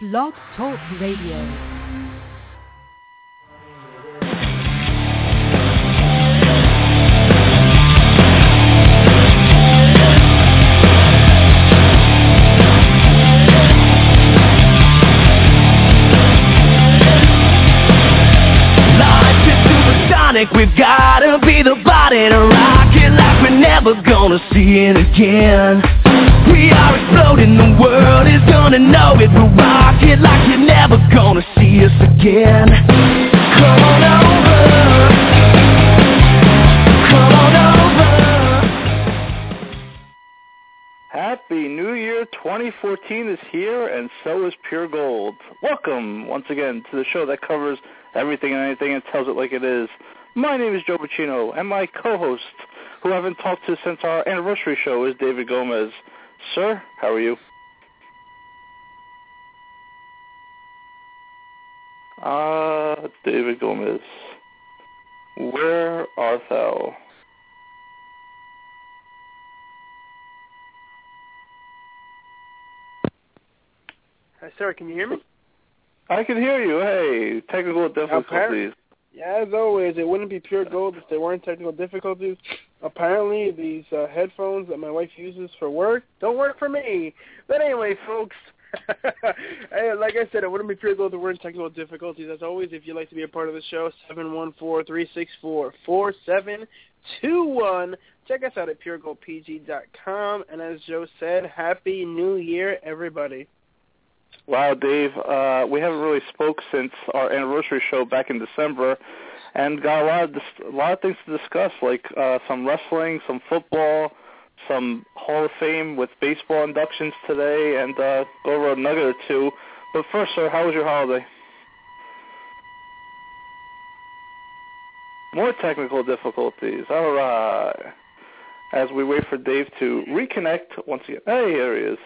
Blog Talk Radio. We've gotta be the body to rock it like we're never gonna see it again. We are exploding, the world is gonna know it. We'll rock it like you're never gonna see us again. Come on over. Come on over. Happy New Year 2014 is here, and so is Pure Gold. Welcome once again to the show that covers everything and anything and tells it like it is. My name is Joe Pacino, and my co-host, who I haven't talked to since our anniversary show, is David Gomez. Sir, how are you? Ah, uh, David Gomez. Where art thou? Hi, sir. Can you hear me? I can hear you. Hey, technical difficulties. Yeah, as always, it wouldn't be pure gold if there weren't technical difficulties. Apparently, these uh, headphones that my wife uses for work don't work for me. But anyway, folks, like I said, it wouldn't be gold if there weren't technical difficulties. As always, if you'd like to be a part of the show, seven one four three six four four seven two one. Check us out at puregoldpg.com. And as Joe said, Happy New Year, everybody. Wow, Dave, uh, we haven't really spoke since our anniversary show back in December, and got a lot of dis- a lot of things to discuss, like uh, some wrestling, some football, some Hall of Fame with baseball inductions today, and uh, go over a nugget or two. But first, sir, how was your holiday? More technical difficulties. All right. As we wait for Dave to reconnect once again. Hey, here he is.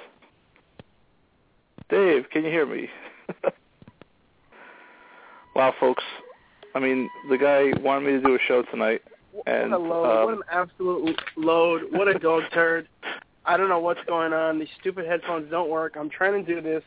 Dave, can you hear me? wow, folks. I mean, the guy wanted me to do a show tonight. And, what a load. Um, what an absolute load. What a dog turd. I don't know what's going on. These stupid headphones don't work. I'm trying to do this.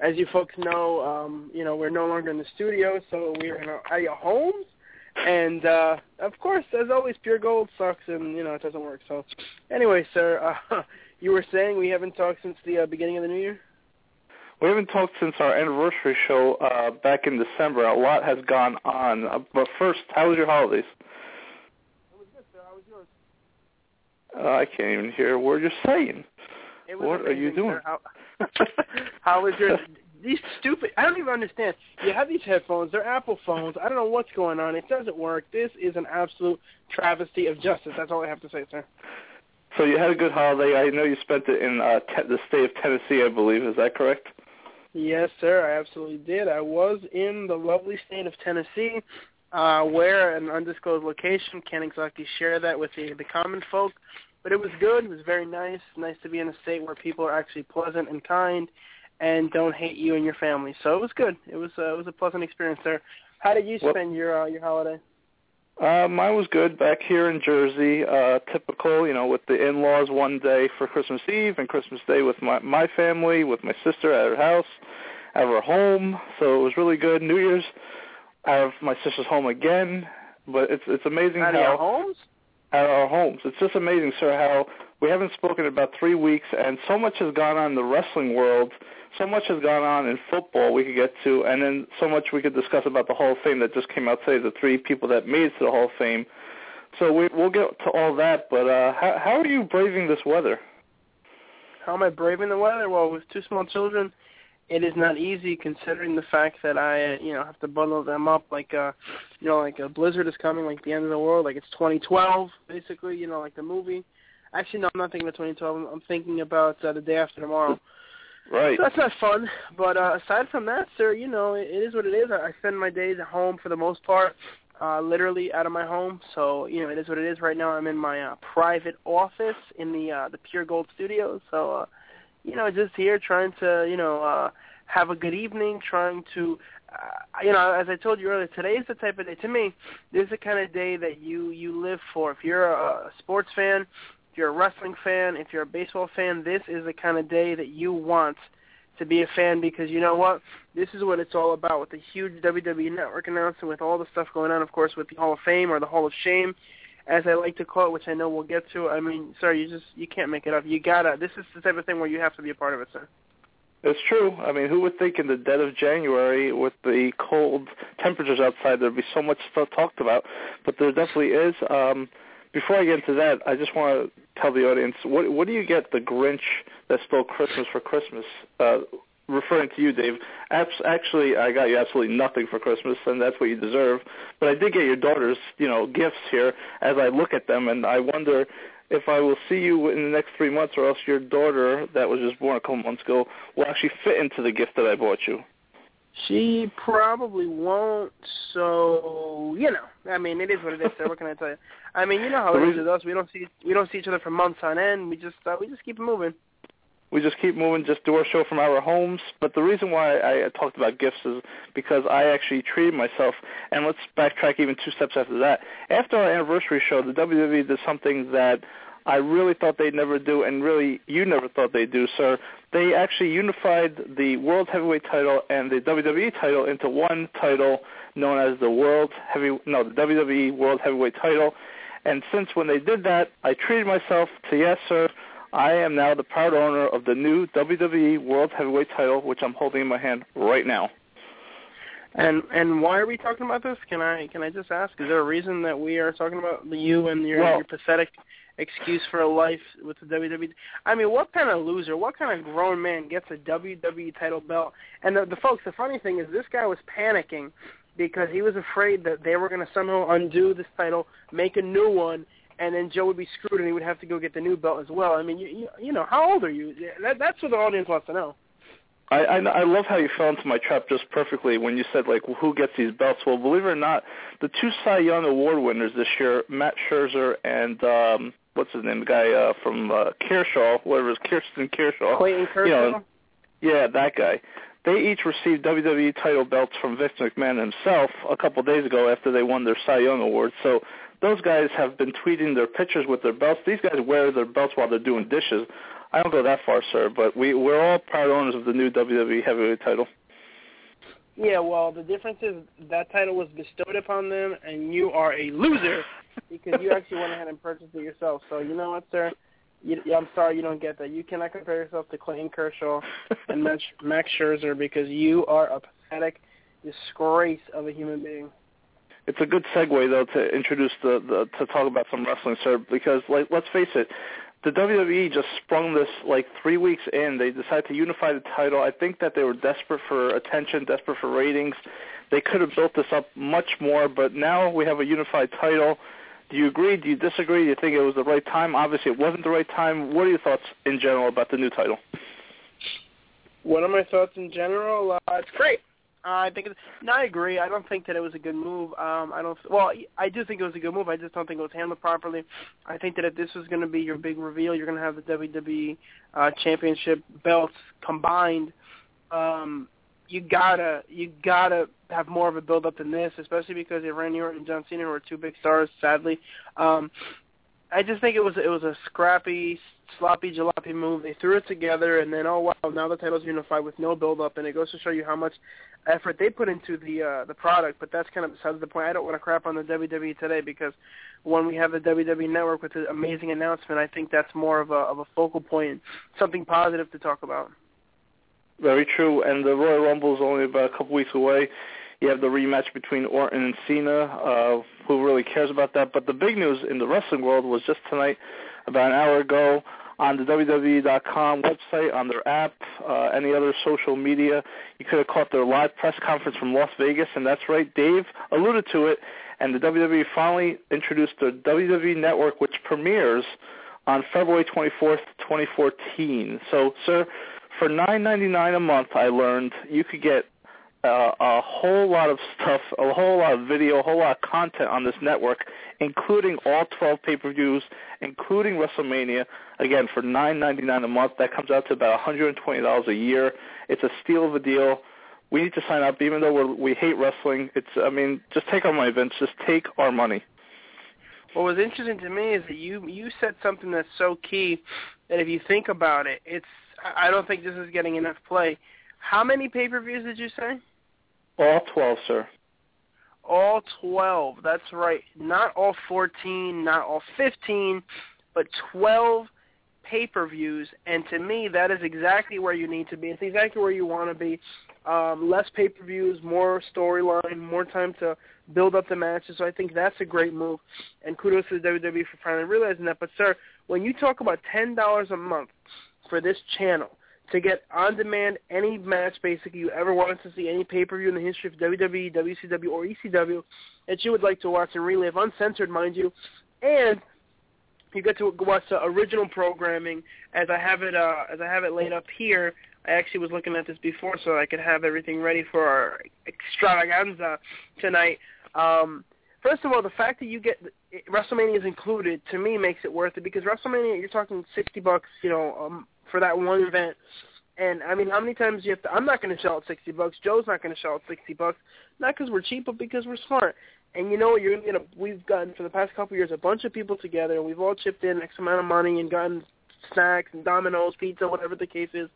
As you folks know, um, you know, we're no longer in the studio, so we're in our, our homes. And uh of course, as always, pure gold sucks, and you know it doesn't work. So, anyway, sir, uh, you were saying we haven't talked since the uh, beginning of the new year. We haven't talked since our anniversary show uh, back in December. A lot has gone on. Uh, but first, how was your holidays? It was good, sir. How was yours? Uh, I can't even hear a word you're saying. What are you doing? sir. How, how was yours? These stupid. I don't even understand. You have these headphones. They're Apple phones. I don't know what's going on. It doesn't work. This is an absolute travesty of justice. That's all I have to say, sir. So you had a good holiday. I know you spent it in uh, te- the state of Tennessee, I believe. Is that correct? Yes, sir. I absolutely did. I was in the lovely state of Tennessee, uh, where an undisclosed location. Can't exactly share that with the the common folk, but it was good. It was very nice. Nice to be in a state where people are actually pleasant and kind, and don't hate you and your family. So it was good. It was uh, it was a pleasant experience there. How did you spend your uh, your holiday? Uh, mine was good back here in Jersey. Uh, typical, you know, with the in-laws one day for Christmas Eve and Christmas Day with my my family, with my sister at her house, at her home. So it was really good. New Year's, I have my sister's home again. But it's it's amazing Out how of your homes? at our homes. It's just amazing, sir, how we haven't spoken in about three weeks, and so much has gone on in the wrestling world. So much has gone on in football we could get to, and then so much we could discuss about the Hall of Fame that just came out today, the three people that made it to the Hall of Fame. So we, we'll get to all that, but uh, how, how are you braving this weather? How am I braving the weather? Well, with two small children, it is not easy considering the fact that I, you know, have to bundle them up like, uh, you know, like a blizzard is coming, like the end of the world, like it's 2012, basically, you know, like the movie. Actually, no, I'm not thinking of 2012. I'm, I'm thinking about uh, the day after tomorrow. Right. So that's not fun. But uh, aside from that, sir, you know, it, is what it is. I I spend my days at home for the most part, uh, literally out of my home. So you know, it is what it is. Right now, I'm in my uh, private office in the uh, the Pure Gold Studios. So uh, you know, just here trying to you know uh, have a good evening, trying to. Uh, you know, as I told you earlier, today is the type of day. To me, this is the kind of day that you you live for. If you're a, a sports fan, if you're a wrestling fan, if you're a baseball fan, this is the kind of day that you want to be a fan because you know what? This is what it's all about with the huge WWE Network announcement, with all the stuff going on, of course, with the Hall of Fame or the Hall of Shame, as I like to call it, which I know we'll get to. I mean, sir, you just you can't make it up. You gotta. This is the type of thing where you have to be a part of it, sir. It's true. I mean, who would think in the dead of January with the cold temperatures outside there'd be so much stuff talked about? But there definitely is. Um, before I get into that, I just want to tell the audience what what do you get the Grinch that stole Christmas for Christmas? Uh, referring to you, Dave. Actually, I got you absolutely nothing for Christmas, and that's what you deserve. But I did get your daughters, you know, gifts here. As I look at them, and I wonder if I will see you in the next three months, or else your daughter that was just born a couple months ago will actually fit into the gift that I bought you. She probably won't. So you know, I mean, it is what it is. So what can I tell you? I mean, you know how it is with us. We don't see we don't see each other for months on end. We just uh, we just keep moving. We just keep moving, just do our show from our homes. But the reason why I talked about gifts is because I actually treated myself. And let's backtrack even two steps after that. After our anniversary show, the WWE did something that I really thought they'd never do, and really you never thought they'd do, sir. They actually unified the World Heavyweight title and the WWE title into one title known as the World Heavy no, the WWE World Heavyweight title. And since when they did that, I treated myself to yes, sir. I am now the proud owner of the new WWE World Heavyweight title, which I'm holding in my hand right now. And and why are we talking about this? Can I can I just ask? Is there a reason that we are talking about the you and your well, your pathetic excuse for a life with the WWE. I mean, what kind of loser, what kind of grown man gets a WWE title belt? And the, the folks, the funny thing is, this guy was panicking because he was afraid that they were going to somehow undo this title, make a new one, and then Joe would be screwed and he would have to go get the new belt as well. I mean, you you, you know, how old are you? That, that's what the audience wants to know. I, I I love how you fell into my trap just perfectly when you said like who gets these belts. Well, believe it or not, the two Cy Young Award winners this year, Matt Scherzer and um what's his name, the guy uh, from uh, Kershaw, whatever it is, Kirsten Kershaw. Clayton Kershaw. You know, yeah, that guy. They each received WWE title belts from Vince McMahon himself a couple of days ago after they won their Cy Young Award. So those guys have been tweeting their pictures with their belts. These guys wear their belts while they're doing dishes. I don't go that far, sir, but we we're all proud owners of the new WWE Heavyweight title. Yeah, well, the difference is that title was bestowed upon them, and you are a loser because you actually went ahead and purchased it yourself. So you know what, sir? You, I'm sorry you don't get that. You cannot compare yourself to Clayton Kershaw and Max, Max Scherzer because you are a pathetic disgrace of a human being. It's a good segue though to introduce the, the to talk about some wrestling, sir. Because like let's face it, the WWE just sprung this like three weeks in. They decided to unify the title. I think that they were desperate for attention, desperate for ratings. They could have built this up much more, but now we have a unified title. Do you agree? Do you disagree? Do you think it was the right time? Obviously, it wasn't the right time. What are your thoughts in general about the new title? What are my thoughts in general? Uh, it's great. Uh, I think it's, no, I agree. I don't think that it was a good move. Um, I don't. Well, I do think it was a good move. I just don't think it was handled properly. I think that if this was going to be your big reveal, you're going to have the WWE uh, Championship belts combined. Um, you gotta you gotta have more of a build up than this, especially because Randy Orton and John Cena, who are two big stars. Sadly, um, I just think it was it was a scrappy, sloppy, jalopy move. They threw it together, and then oh wow, now the title's unified with no build up, and it goes to show you how much effort they put into the uh, the product. But that's kind of besides the point. I don't want to crap on the WWE today because when we have the WWE Network with an amazing announcement, I think that's more of a of a focal point, something positive to talk about. Very true. And the Royal Rumble is only about a couple weeks away. You have the rematch between Orton and Cena. Uh, who really cares about that? But the big news in the wrestling world was just tonight, about an hour ago, on the WWE.com website, on their app, uh, any other social media. You could have caught their live press conference from Las Vegas, and that's right, Dave alluded to it. And the WWE finally introduced the WWE Network, which premieres on February 24th, 2014. So, sir, for nine ninety nine a month, I learned you could get uh, a whole lot of stuff, a whole lot of video, a whole lot of content on this network, including all 12 pay-per-views, including WrestleMania. Again, for nine ninety nine a month, that comes out to about $120 a year. It's a steal of a deal. We need to sign up, even though we're, we hate wrestling. It's, I mean, just take our money, Vince. Just take our money. What was interesting to me is that you you said something that's so key that if you think about it, it's I don't think this is getting enough play. How many pay-per-views did you say? All 12, sir. All 12. That's right. Not all 14, not all 15, but 12 pay-per-views. And to me, that is exactly where you need to be. It's exactly where you want to be. Um, less pay-per-views, more storyline, more time to build up the matches. So I think that's a great move. And kudos to the WWE for finally realizing that. But, sir, when you talk about $10 a month for this channel, to get on demand any match basically you ever wanted to see, any pay-per-view in the history of WWE, WCW, or ECW that you would like to watch and relive, uncensored, mind you, and you get to watch the original programming as I have it uh, as I have it laid up here. I actually was looking at this before so I could have everything ready for our extravaganza tonight. Um, first of all, the fact that you get WrestleMania is included to me makes it worth it because WrestleMania you're talking sixty bucks, you know, um, for that one event. And I mean, how many times do you have to? I'm not going to shell out sixty bucks. Joe's not going to shell out sixty bucks, not because we're cheap, but because we're smart. And you know what? You're going to. We've gotten for the past couple of years a bunch of people together, and we've all chipped in X amount of money and gotten snacks and Domino's, pizza, whatever the case is.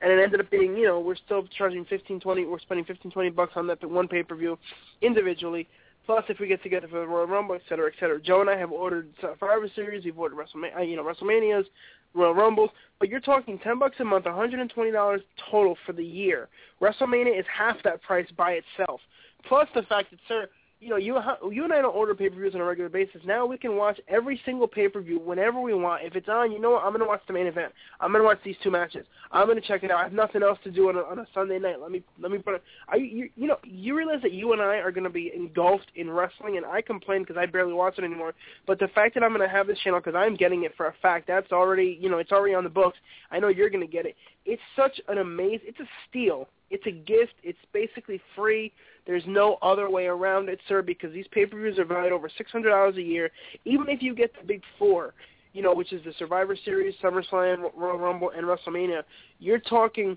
And it ended up being, you know, we're still charging fifteen, twenty. We're spending fifteen, twenty bucks on that one pay per view individually. Plus, if we get together for the Royal Rumble, et cetera, et cetera. Joe and I have ordered uh, Survivor Series. We've ordered WrestleMania, uh, you know, WrestleManias, Royal Rumbles, but you're talking ten bucks a month, one hundred and twenty dollars total for the year. WrestleMania is half that price by itself. Plus the fact that, sir, you know, you you and I don't order pay-per-views on a regular basis. Now we can watch every single pay-per-view whenever we want. If it's on, you know what? I'm going to watch the main event. I'm going to watch these two matches. I'm going to check it out. I have nothing else to do on a, on a Sunday night. Let me let me put it. You, you you know you realize that you and I are going to be engulfed in wrestling, and I complain because I barely watch it anymore. But the fact that I'm going to have this channel because I'm getting it for a fact, that's already you know it's already on the books. I know you're going to get it. It's such an amazing. It's a steal. It's a gift. It's basically free. There's no other way around it, sir, because these pay-per-views are valued over $600 a year. Even if you get the big four, you know, which is the Survivor Series, SummerSlam, Royal Rumble, and WrestleMania, you're talking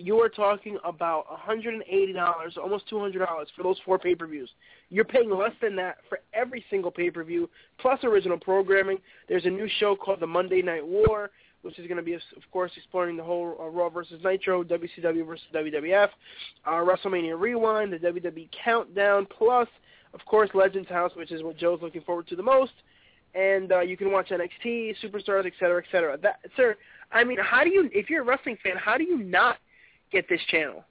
you are talking about $180, almost $200 for those four pay-per-views. You're paying less than that for every single pay-per-view, plus original programming. There's a new show called The Monday Night War which is going to be, of course, exploring the whole uh, Raw versus Nitro, WCW versus WWF, uh, WrestleMania Rewind, the WWE Countdown, plus, of course, Legends House, which is what Joe's looking forward to the most. And uh, you can watch NXT, Superstars, et cetera, et cetera. That, sir, I mean, how do you, if you're a wrestling fan, how do you not get this channel?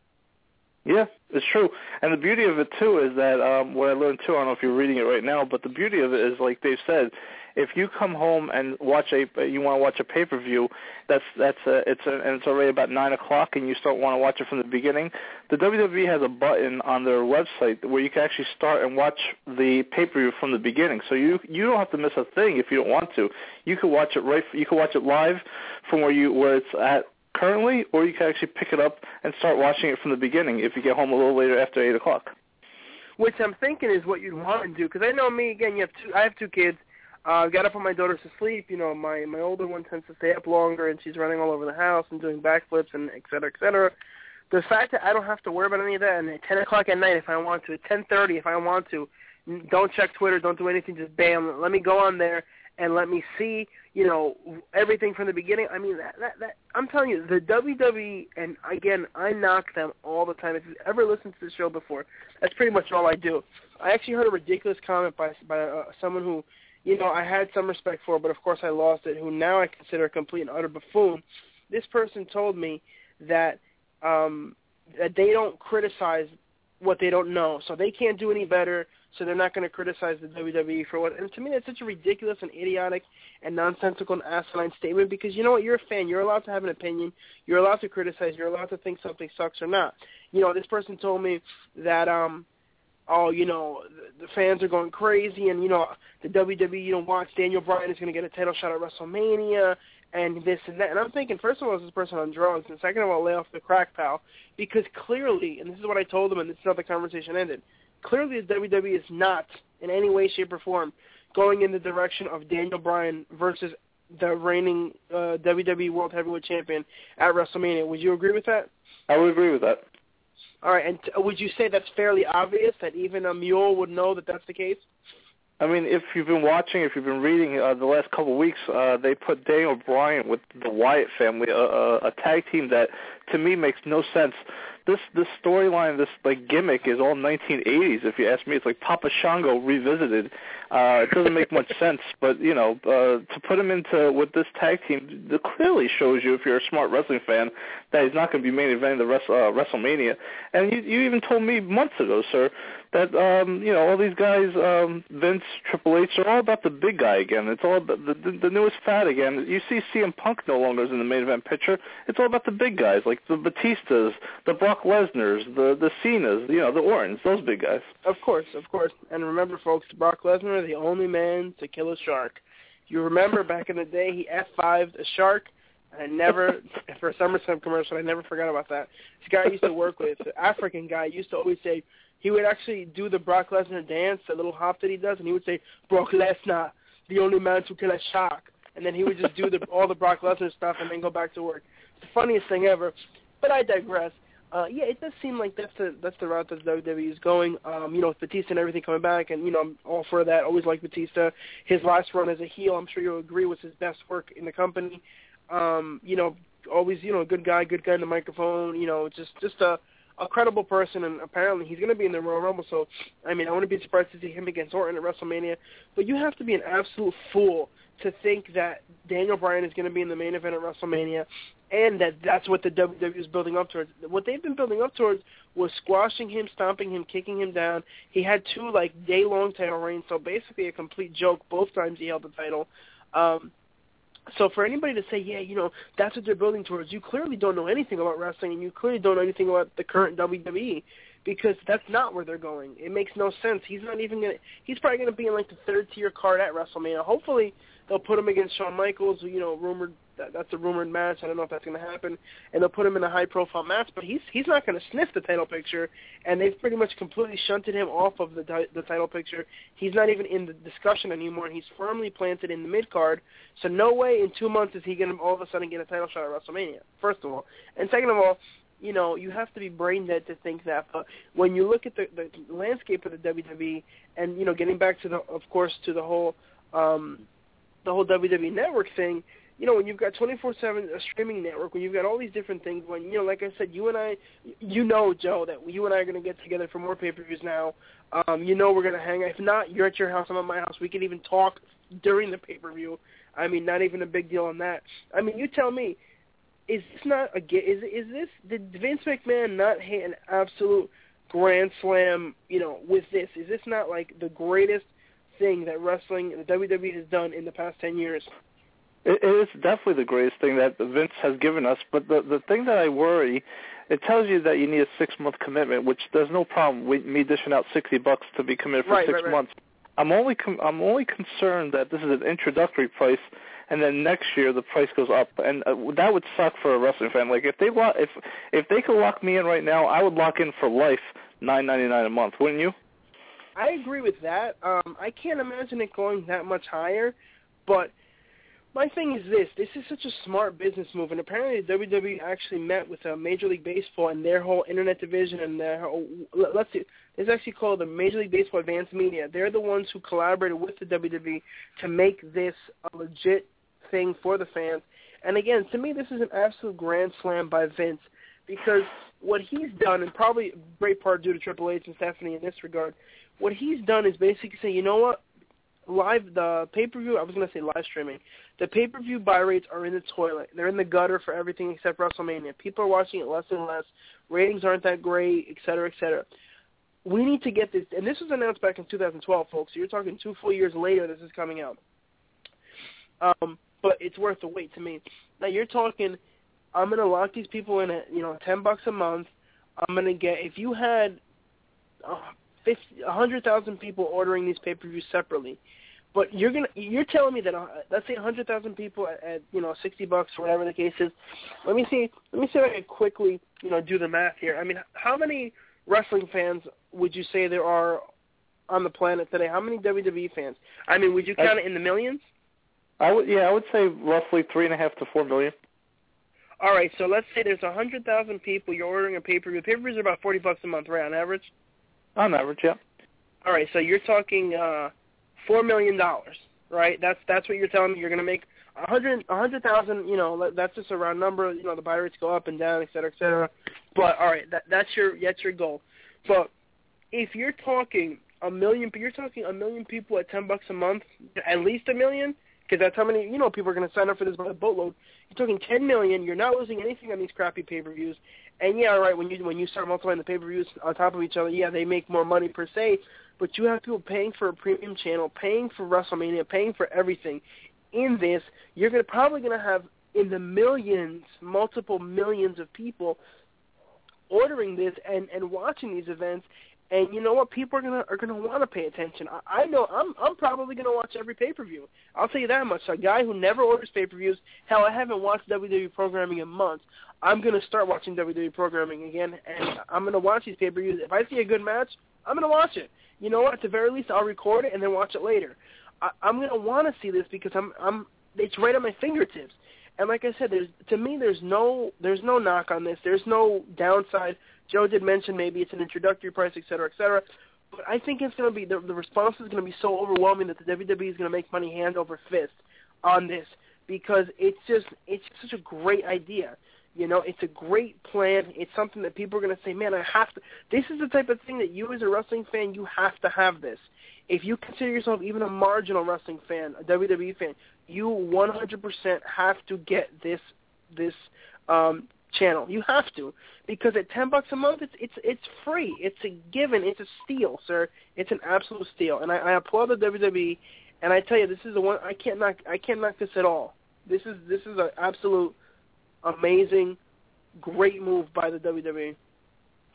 Yeah, it's true. And the beauty of it too is that um what I learned too, I don't know if you're reading it right now, but the beauty of it is like Dave said, if you come home and watch a you want to watch a pay per view, that's that's a, it's a, and it's already about nine o'clock, and you start want to watch it from the beginning. The WWE has a button on their website where you can actually start and watch the pay per view from the beginning. So you you don't have to miss a thing if you don't want to. You can watch it right. You can watch it live from where you where it's at currently, or you can actually pick it up and start watching it from the beginning if you get home a little later after eight o'clock. Which I'm thinking is what you'd want to do because I know me again. You have two. I have two kids uh, got to put my daughters to sleep. You know, my my older one tends to stay up longer, and she's running all over the house and doing backflips and et cetera, et cetera. The fact that I don't have to worry about any of that, and at 10 o'clock at night if I want to, at 10:30 if I want to, don't check Twitter, don't do anything, just bam, let me go on there and let me see, you know, everything from the beginning. I mean, that that, that I'm telling you, the WWE, and again, I knock them all the time. If you've ever listened to the show before, that's pretty much all I do. I actually heard a ridiculous comment by by uh, someone who you know, I had some respect for, but of course I lost it, who now I consider a complete and utter buffoon. This person told me that um, that they don't criticize what they don't know, so they can't do any better, so they're not going to criticize the WWE for what. And to me, that's such a ridiculous and idiotic and nonsensical and asinine statement because you know what? You're a fan. You're allowed to have an opinion. You're allowed to criticize. You're allowed to think something sucks or not. You know, this person told me that um oh, you know, the, the fans are going crazy, and you know, the WWE, you know, wants Daniel Bryan is going to get a title shot at WrestleMania, and this and that. And I'm thinking, first of all, is this person on drugs, and second of all, lay off the crack, pal, because clearly, and this is what I told them, and this is how the conversation ended. Clearly, the WWE is not in any way, shape, or form going in the direction of Daniel Bryan versus the reigning uh, WWE World Heavyweight Champion at WrestleMania. Would you agree with that? I would agree with that. All right, and would you say that's fairly obvious that even a mule would know that that's the case? I mean, if you've been watching, if you've been reading uh, the last couple of weeks, uh, they put Daniel Bryan with the Wyatt family, a, a, a tag team that to me makes no sense. This this storyline, this like gimmick is all 1980s. If you ask me, it's like Papa Shango revisited. Uh, it doesn't make much sense, but you know, uh, to put him into with this tag team, it clearly shows you if you're a smart wrestling fan that he's not going to be main eventing the rest, uh, WrestleMania. And you you even told me months ago, sir, that um, you know all these guys, um, Vince, Triple H, are all about the big guy again. It's all the, the the newest fad again. You see CM Punk no longer is in the main event picture. It's all about the big guys like the Batistas, the Brock Lesnar's, the the Cena's, you know, the Ortons, those big guys. Of course, of course. And remember, folks, Brock Lesnar, the only man to kill a shark. You remember back in the day, he F5'd a shark. And I never, for a SummerSlam commercial, I never forgot about that. This guy I used to work with, the African guy, used to always say, he would actually do the Brock Lesnar dance, the little hop that he does, and he would say, Brock Lesnar, the only man to kill a shark. And then he would just do the, all the Brock Lesnar stuff and then go back to work. Funniest thing ever. But I digress. Uh, yeah, it does seem like that's the that's the route that WWE is going. Um, you know, with Batista and everything coming back, and you know, I'm all for that. Always like Batista. His last run as a heel, I'm sure you'll agree, was his best work in the company. Um, you know, always you know, a good guy, good guy in the microphone. You know, just just a a credible person, and apparently he's going to be in the Royal Rumble. So, I mean, I wouldn't be surprised to see him against Orton at WrestleMania. But you have to be an absolute fool to think that Daniel Bryan is going to be in the main event at WrestleMania, and that that's what the WWE is building up towards. What they've been building up towards was squashing him, stomping him, kicking him down. He had two like day-long title reigns, so basically a complete joke both times he held the title. Um, so for anybody to say, yeah, you know, that's what they're building towards, you clearly don't know anything about wrestling, and you clearly don't know anything about the current WWE, because that's not where they're going. It makes no sense. He's not even gonna. He's probably gonna be in like the third tier card at WrestleMania. Hopefully, they'll put him against Shawn Michaels. You know, rumored that, that's a rumored match. I don't know if that's going to happen, and they'll put him in a high profile match. But he's he's not going to sniff the title picture, and they've pretty much completely shunted him off of the the title picture. He's not even in the discussion anymore, he's firmly planted in the mid card. So no way in two months is he going to all of a sudden get a title shot at WrestleMania. First of all, and second of all. You know, you have to be brain dead to think that. But when you look at the, the landscape of the WWE, and you know, getting back to the, of course, to the whole um, the whole WWE Network thing, you know, when you've got 24/7 a streaming network, when you've got all these different things, when you know, like I said, you and I, you know, Joe, that you and I are going to get together for more pay-per-views now. Um, you know, we're going to hang. Out. If not, you're at your house, I'm at my house. We can even talk during the pay-per-view. I mean, not even a big deal on that. I mean, you tell me, is this not a is is this did Vince McMahon not hit an absolute grand slam? You know, with this, is this not like the greatest thing that wrestling the WWE has done in the past ten years? It is definitely the greatest thing that Vince has given us. But the the thing that I worry, it tells you that you need a six month commitment, which there's no problem with me dishing out sixty bucks to be committed for right, six right, right. months. I'm only com- I'm only concerned that this is an introductory price, and then next year the price goes up, and uh, that would suck for a wrestling fan. Like if they lo- if if they could lock me in right now, I would lock in for life nine ninety nine a month, wouldn't you? I agree with that. Um, I can't imagine it going that much higher, but my thing is this: this is such a smart business move, and apparently the WWE actually met with uh, Major League Baseball and their whole internet division and their whole, let's see, it's actually called the Major League Baseball Advanced Media. They're the ones who collaborated with the WWE to make this a legit thing for the fans. And again, to me, this is an absolute grand slam by Vince because what he's done, and probably a great part due to Triple H and Stephanie in this regard, what he's done is basically say, you know what, live the pay per view. I was to say live streaming. The pay per view buy rates are in the toilet. They're in the gutter for everything except WrestleMania. People are watching it less and less. Ratings aren't that great, et cetera, et cetera. We need to get this, and this was announced back in 2012, folks. So you're talking two full years later. This is coming out. Um, but it's worth the wait to me. Now you're talking. I'm to lock these people in at you know ten bucks a month. I'm to get if you had uh, 50, 100,000 people ordering these pay-per-views separately. But you're gonna you're telling me that uh, let's say 100,000 people at, at you know 60 bucks or whatever the case is. Let me see let me see if I can quickly you know do the math here. I mean, how many wrestling fans would you say there are on the planet today? How many WWE fans? I mean, would you count it in the millions? I would yeah, I would say roughly three and a half to four million. All right, so let's say there's a hundred thousand people. You're ordering a pay-per-view. Pay-per-views are about forty bucks a month, right, on average. On average, yeah. All right, so you're talking uh, four million dollars, right? That's that's what you're telling me. You're going to make a hundred a hundred thousand. You know, that's just a round number. You know, the buy rates go up and down, et cetera, et cetera. But all right, that that's your that's your goal. But if you're talking a million, you're talking a million people at ten bucks a month, at least a million, because that's how many you know people are going to sign up for this by the boatload. You're talking ten million. You're not losing anything on these crappy pay-per-views. And yeah, right, when you when you start multiplying the pay-per-views on top of each other, yeah, they make more money per se. But you have people paying for a premium channel, paying for WrestleMania, paying for everything. In this, you're gonna probably going to have in the millions, multiple millions of people ordering this and and watching these events and you know what? People are gonna are gonna want to pay attention. I, I know I'm I'm probably gonna watch every pay per view. I'll tell you that much. A guy who never orders pay per views. Hell, I haven't watched WWE programming in months. I'm gonna start watching WWE programming again, and I'm gonna watch these pay per views. If I see a good match, I'm gonna watch it. You know what? At the very least, I'll record it and then watch it later. I, I'm gonna want to see this because I'm I'm it's right at my fingertips. And like I said, there's to me there's no there's no knock on this. There's no downside Joe did mention maybe it's an introductory price, et cetera, et cetera. But I think it's going to be the, the response is going to be so overwhelming that the WWE is going to make money hand over fist on this because it's just it's such a great idea. You know, it's a great plan. It's something that people are going to say, "Man, I have to." This is the type of thing that you, as a wrestling fan, you have to have this. If you consider yourself even a marginal wrestling fan, a WWE fan, you 100% have to get this this um, channel. You have to because at ten bucks a month, it's it's it's free. It's a given. It's a steal, sir. It's an absolute steal, and I, I applaud the WWE. And I tell you, this is the one I can't knock. I can't knock this at all. This is this is an absolute amazing, great move by the WWE.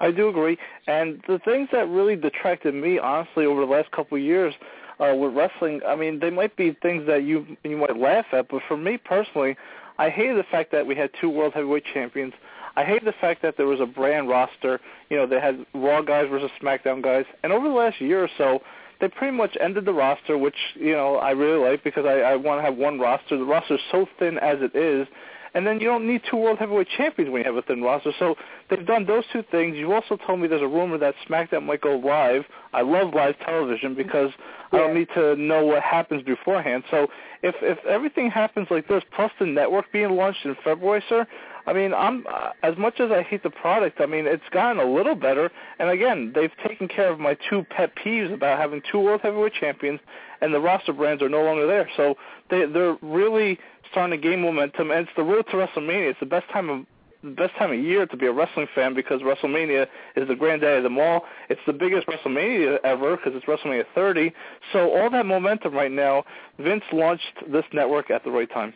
I do agree, and the things that really detracted me, honestly, over the last couple of years uh, with wrestling, I mean, they might be things that you you might laugh at, but for me personally, I hated the fact that we had two world heavyweight champions. I hated the fact that there was a brand roster. You know, they had Raw guys versus SmackDown guys, and over the last year or so, they pretty much ended the roster, which you know I really like because I, I want to have one roster. The roster is so thin as it is, and then you don't need two world heavyweight champions when you have a thin roster. So they've done those two things. You also told me there's a rumor that SmackDown might go live. I love live television because yeah. I don't need to know what happens beforehand. So if if everything happens like this, plus the network being launched in February, sir, I mean, I'm uh, as much as I hate the product. I mean, it's gotten a little better. And again, they've taken care of my two pet peeves about having two world heavyweight champions, and the roster brands are no longer there. So they they're really starting to gain momentum, and it's the road to WrestleMania. It's the best time of the best time of year to be a wrestling fan because WrestleMania is the granddaddy of them all. It's the biggest WrestleMania ever because it's WrestleMania 30. So all that momentum right now, Vince launched this network at the right time.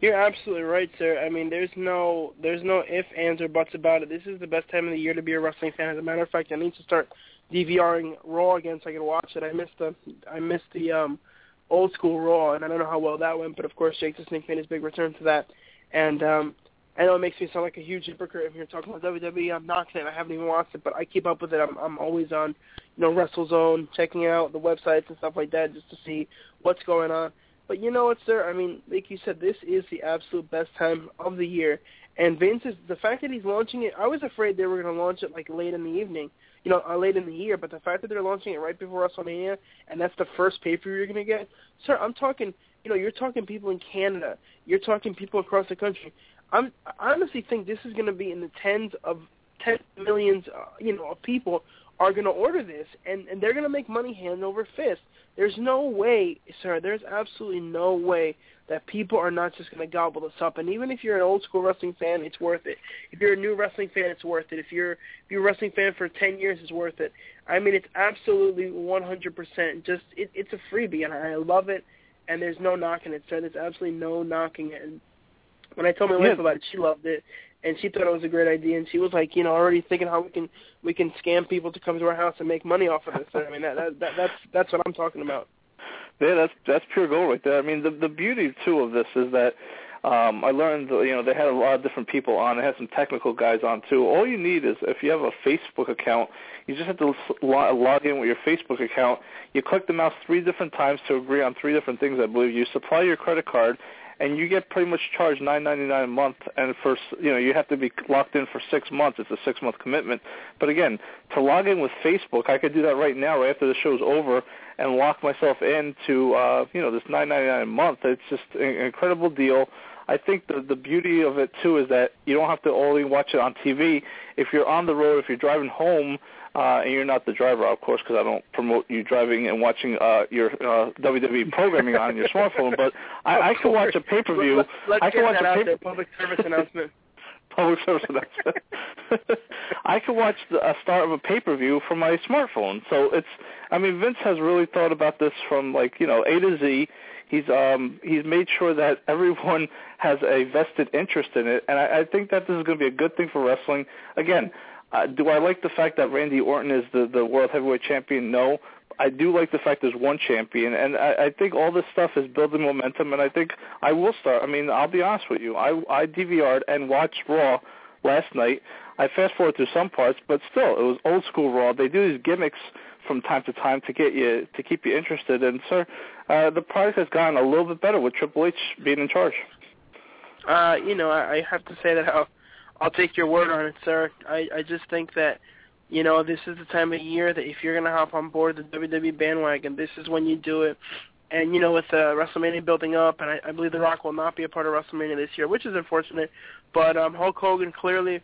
You're absolutely right, sir. I mean, there's no there's no ifs, ands, or buts about it. This is the best time of the year to be a wrestling fan. As a matter of fact, I need to start DVRing Raw again so I can watch it. I missed the I missed the um old school Raw, and I don't know how well that went, but of course Jake the Snake made his big return to that. And um, I know it makes me sound like a huge hypocrite if you're talking about WWE. I'm not saying I haven't even watched it, but I keep up with it. I'm, I'm always on, you know, WrestleZone, checking out the websites and stuff like that just to see what's going on. But you know what, sir? I mean, like you said, this is the absolute best time of the year. And Vince is the fact that he's launching it. I was afraid they were going to launch it like late in the evening you know, uh, late in the year. But the fact that they're launching it right before WrestleMania, and that's the first pay per view you're going to get, sir, I'm talking. You know, you're talking people in Canada. You're talking people across the country. I'm, I honestly think this is going to be in the tens of tens of millions, uh, you know, of people are going to order this, and and they're going to make money hand over fist. There's no way, sir. There's absolutely no way that people are not just going to gobble this up. And even if you're an old school wrestling fan, it's worth it. If you're a new wrestling fan, it's worth it. If you're if you're a wrestling fan for 10 years, it's worth it. I mean, it's absolutely 100% just it, it's a freebie, and I love it. And there's no knocking it, sir. There's absolutely no knocking it. And when I told my wife about it, she loved it, and she thought it was a great idea. And she was like, you know, already thinking how we can we can scam people to come to our house and make money off of this. I mean, that, that, that that's that's what I'm talking about. Yeah, that's that's pure gold right there. I mean, the the beauty too of this is that um I learned you know they had a lot of different people on. They had some technical guys on too. All you need is if you have a Facebook account, you just have to log in with your Facebook account. You click the mouse three different times to agree on three different things. I believe you supply your credit card, and you get pretty much charged nine ninety nine a month, and for you know you have to be locked in for six months. It's a six month commitment. But again, to log in with Facebook, I could do that right now, right after the show's over, and lock myself into uh, you know this nine ninety nine a month. It's just an incredible deal. I think the the beauty of it too is that you don't have to only watch it on TV. If you're on the road, if you're driving home, uh, and you're not the driver, of course, because I don't promote you driving and watching uh, your uh, WWE programming on your smartphone. But I, I can watch a pay per view. I can watch a pay there. Public service announcement. public service announcement. I can watch the a start of a pay per view from my smartphone. So it's, I mean, Vince has really thought about this from like you know A to Z. He's um he's made sure that everyone has a vested interest in it, and I, I think that this is going to be a good thing for wrestling. Again, uh, do I like the fact that Randy Orton is the the world heavyweight champion? No. I do like the fact there's one champion, and I, I think all this stuff is building momentum. And I think I will start. I mean, I'll be honest with you. I I DVR'd and watched Raw last night. I fast forward through some parts, but still, it was old school Raw. They do these gimmicks from time to time to get you to keep you interested. And sir, uh, the product has gotten a little bit better with Triple H being in charge. Uh, you know, I, I have to say that I'll, I'll take your word on it, sir. I, I just think that, you know, this is the time of year that if you're to hop on board the WWE bandwagon, this is when you do it. And, you know, with uh, WrestleMania building up, and I, I believe The Rock will not be a part of WrestleMania this year, which is unfortunate, but um, Hulk Hogan clearly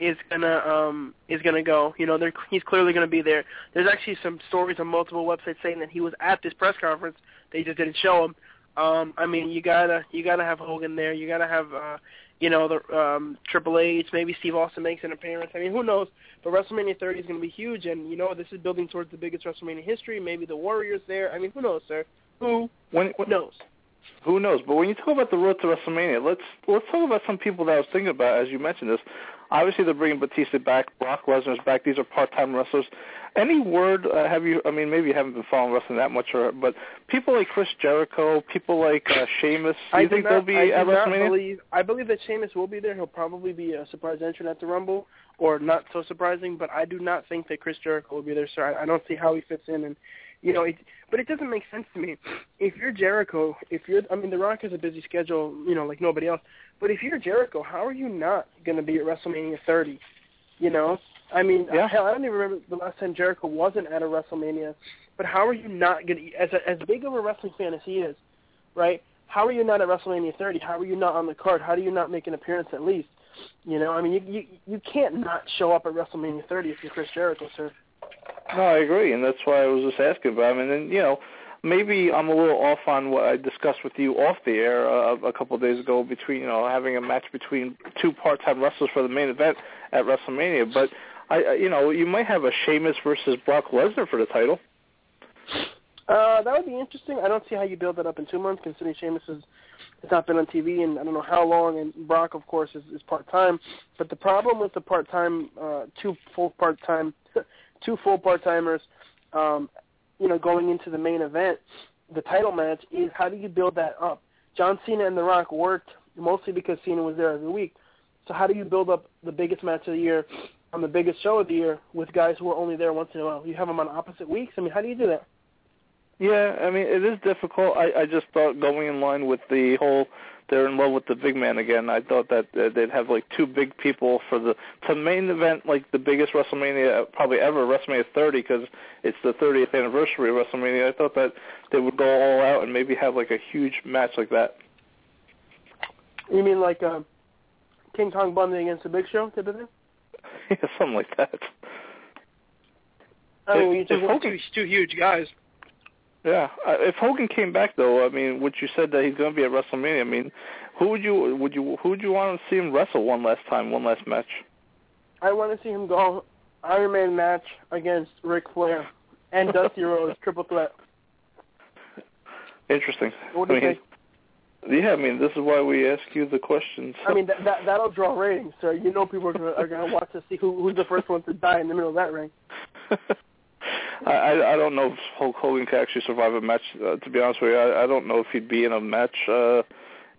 is gonna um is gonna go. You know, they're, he's clearly gonna be there. There's actually some stories on multiple websites saying that he was at this press conference. They just didn't show him. Um, I mean, you gotta you gotta have Hogan there. You gotta have uh, you know the um, Triple H. Maybe Steve Austin makes an appearance. I mean, who knows? But WrestleMania 30 is gonna be huge, and you know this is building towards the biggest WrestleMania history. Maybe the Warriors there. I mean, who knows, sir? Who When, when knows? Who knows? But when you talk about the road to WrestleMania, let's let's talk about some people that I was thinking about as you mentioned this. Obviously, they're bringing Batista back. Brock Lesnar's back. These are part-time wrestlers. Any word? Uh, have you? I mean, maybe you haven't been following wrestling that much, or but people like Chris Jericho, people like uh, Sheamus. Do I you do think not, they'll be I at WrestleMania? believe. I believe that Sheamus will be there. He'll probably be a surprise entrant at the Rumble, or not so surprising. But I do not think that Chris Jericho will be there, sir. I, I don't see how he fits in, and you know, it, but it doesn't make sense to me. If you're Jericho, if you're, I mean, The Rock has a busy schedule, you know, like nobody else. But if you're Jericho, how are you not going to be at WrestleMania 30? You know, I mean, Yeah. hell, I don't even remember the last time Jericho wasn't at a WrestleMania. But how are you not going to, as a, as big of a wrestling fan as he is, right? How are you not at WrestleMania 30? How are you not on the card? How do you not make an appearance at least? You know, I mean, you you you can't not show up at WrestleMania 30 if you're Chris Jericho, sir. No, I agree, and that's why I was just asking about him. And then, you know, maybe I'm a little off on what I discussed with you off the air uh, a couple of days ago between, you know, having a match between two part-time wrestlers for the main event at WrestleMania. But I, you know, you might have a Sheamus versus Brock Lesnar for the title. Uh, that would be interesting. I don't see how you build that up in two months, considering Sheamus has, has not been on TV in I don't know how long, and Brock, of course, is, is part time. But the problem with the part time, uh, two full part time, two full part timers, um, you know, going into the main event, the title match is how do you build that up? John Cena and The Rock worked mostly because Cena was there every week. So how do you build up the biggest match of the year on the biggest show of the year with guys who are only there once in a while? You have them on opposite weeks. I mean, how do you do that? Yeah, I mean, it is difficult. I, I just thought going in line with the whole they're in love with the big man again. I thought that uh, they'd have like two big people for the to main event, like the biggest WrestleMania probably ever, WrestleMania 30, because it's the 30th anniversary of WrestleMania. I thought that they would go all out and maybe have like a huge match like that. You mean like uh, King Kong Bundy against the Big Show type of thing? yeah, something like that. I mean, you Hogan- two, two huge guys. Yeah, uh, if Hogan came back though, I mean, which you said that he's going to be at WrestleMania. I mean, who would you would you who would you want to see him wrestle one last time, one last match? I want to see him go Iron Man match against Ric Flair and Dusty Rhodes triple threat. Interesting. What do I you mean, Yeah, I mean, this is why we ask you the questions. I mean, that, that that'll draw ratings, so you know people are gonna, are gonna watch to see who who's the first one to die in the middle of that ring. I I I don't know if Hulk Hogan can actually survive a match. Uh, to be honest with you, I, I don't know if he'd be in a match, uh,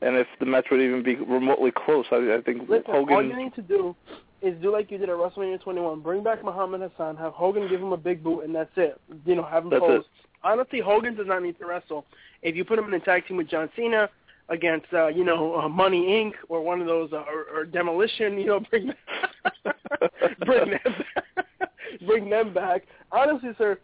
and if the match would even be remotely close. I, I think Listen, all Hogan. you need to do is do like you did at WrestleMania 21. Bring back Muhammad Hassan, have Hogan give him a big boot, and that's it. You know, have him That's pose. it. Honestly, Hogan does not need to wrestle. If you put him in a tag team with John Cena, against uh, you know uh, Money Inc. or one of those uh, or, or Demolition. You know, bring bring them bring them back. Honestly, sir,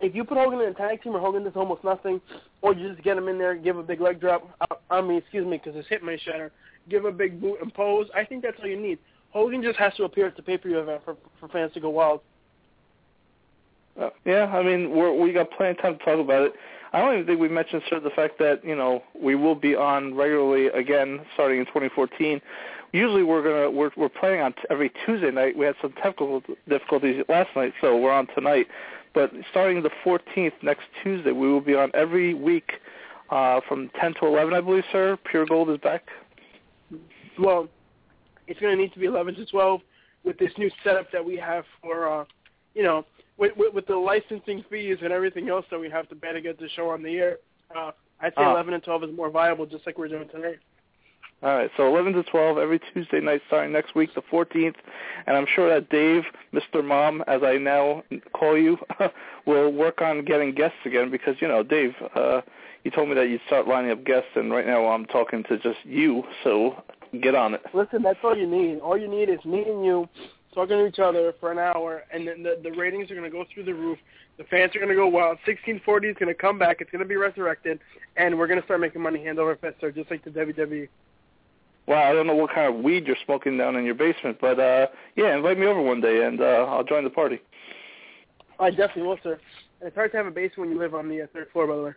if you put Hogan in a tag team or Hogan does almost nothing, or you just get him in there, give a big leg drop. I, I mean, excuse me, because his hip may shatter. Give a big boot and pose. I think that's all you need. Hogan just has to appear at the pay-per-view event for for fans to go wild. Uh, yeah, I mean, we're, we got plenty of time to talk about it. I don't even think we mentioned, sir, the fact that you know we will be on regularly again starting in 2014. Usually we're gonna we're we're playing on t- every Tuesday night. We had some technical difficulties last night, so we're on tonight. But starting the 14th next Tuesday, we will be on every week uh, from 10 to 11, I believe, sir. Pure Gold is back. Well, it's going to need to be 11 to 12 with this new setup that we have for, uh, you know, with, with, with the licensing fees and everything else that we have to pay to get the show on the air. Uh, I'd say Ah. 11 and 12 is more viable, just like we're doing tonight. All right, so 11 to 12 every Tuesday night starting next week, the 14th, and I'm sure that Dave, Mr. Mom, as I now call you, will work on getting guests again because you know, Dave, uh, you told me that you'd start lining up guests, and right now I'm talking to just you, so get on it. Listen, that's all you need. All you need is me and you talking to each other for an hour, and then the, the ratings are going to go through the roof. The fans are going to go wild. 1640 is going to come back. It's going to be resurrected, and we're going to start making money hand over fist, sir, just like the. WWE. Well, I don't know what kind of weed you're smoking down in your basement, but uh yeah, invite me over one day and uh I'll join the party. I definitely will, sir. And it's hard to have a basement when you live on the uh, third floor, by the way.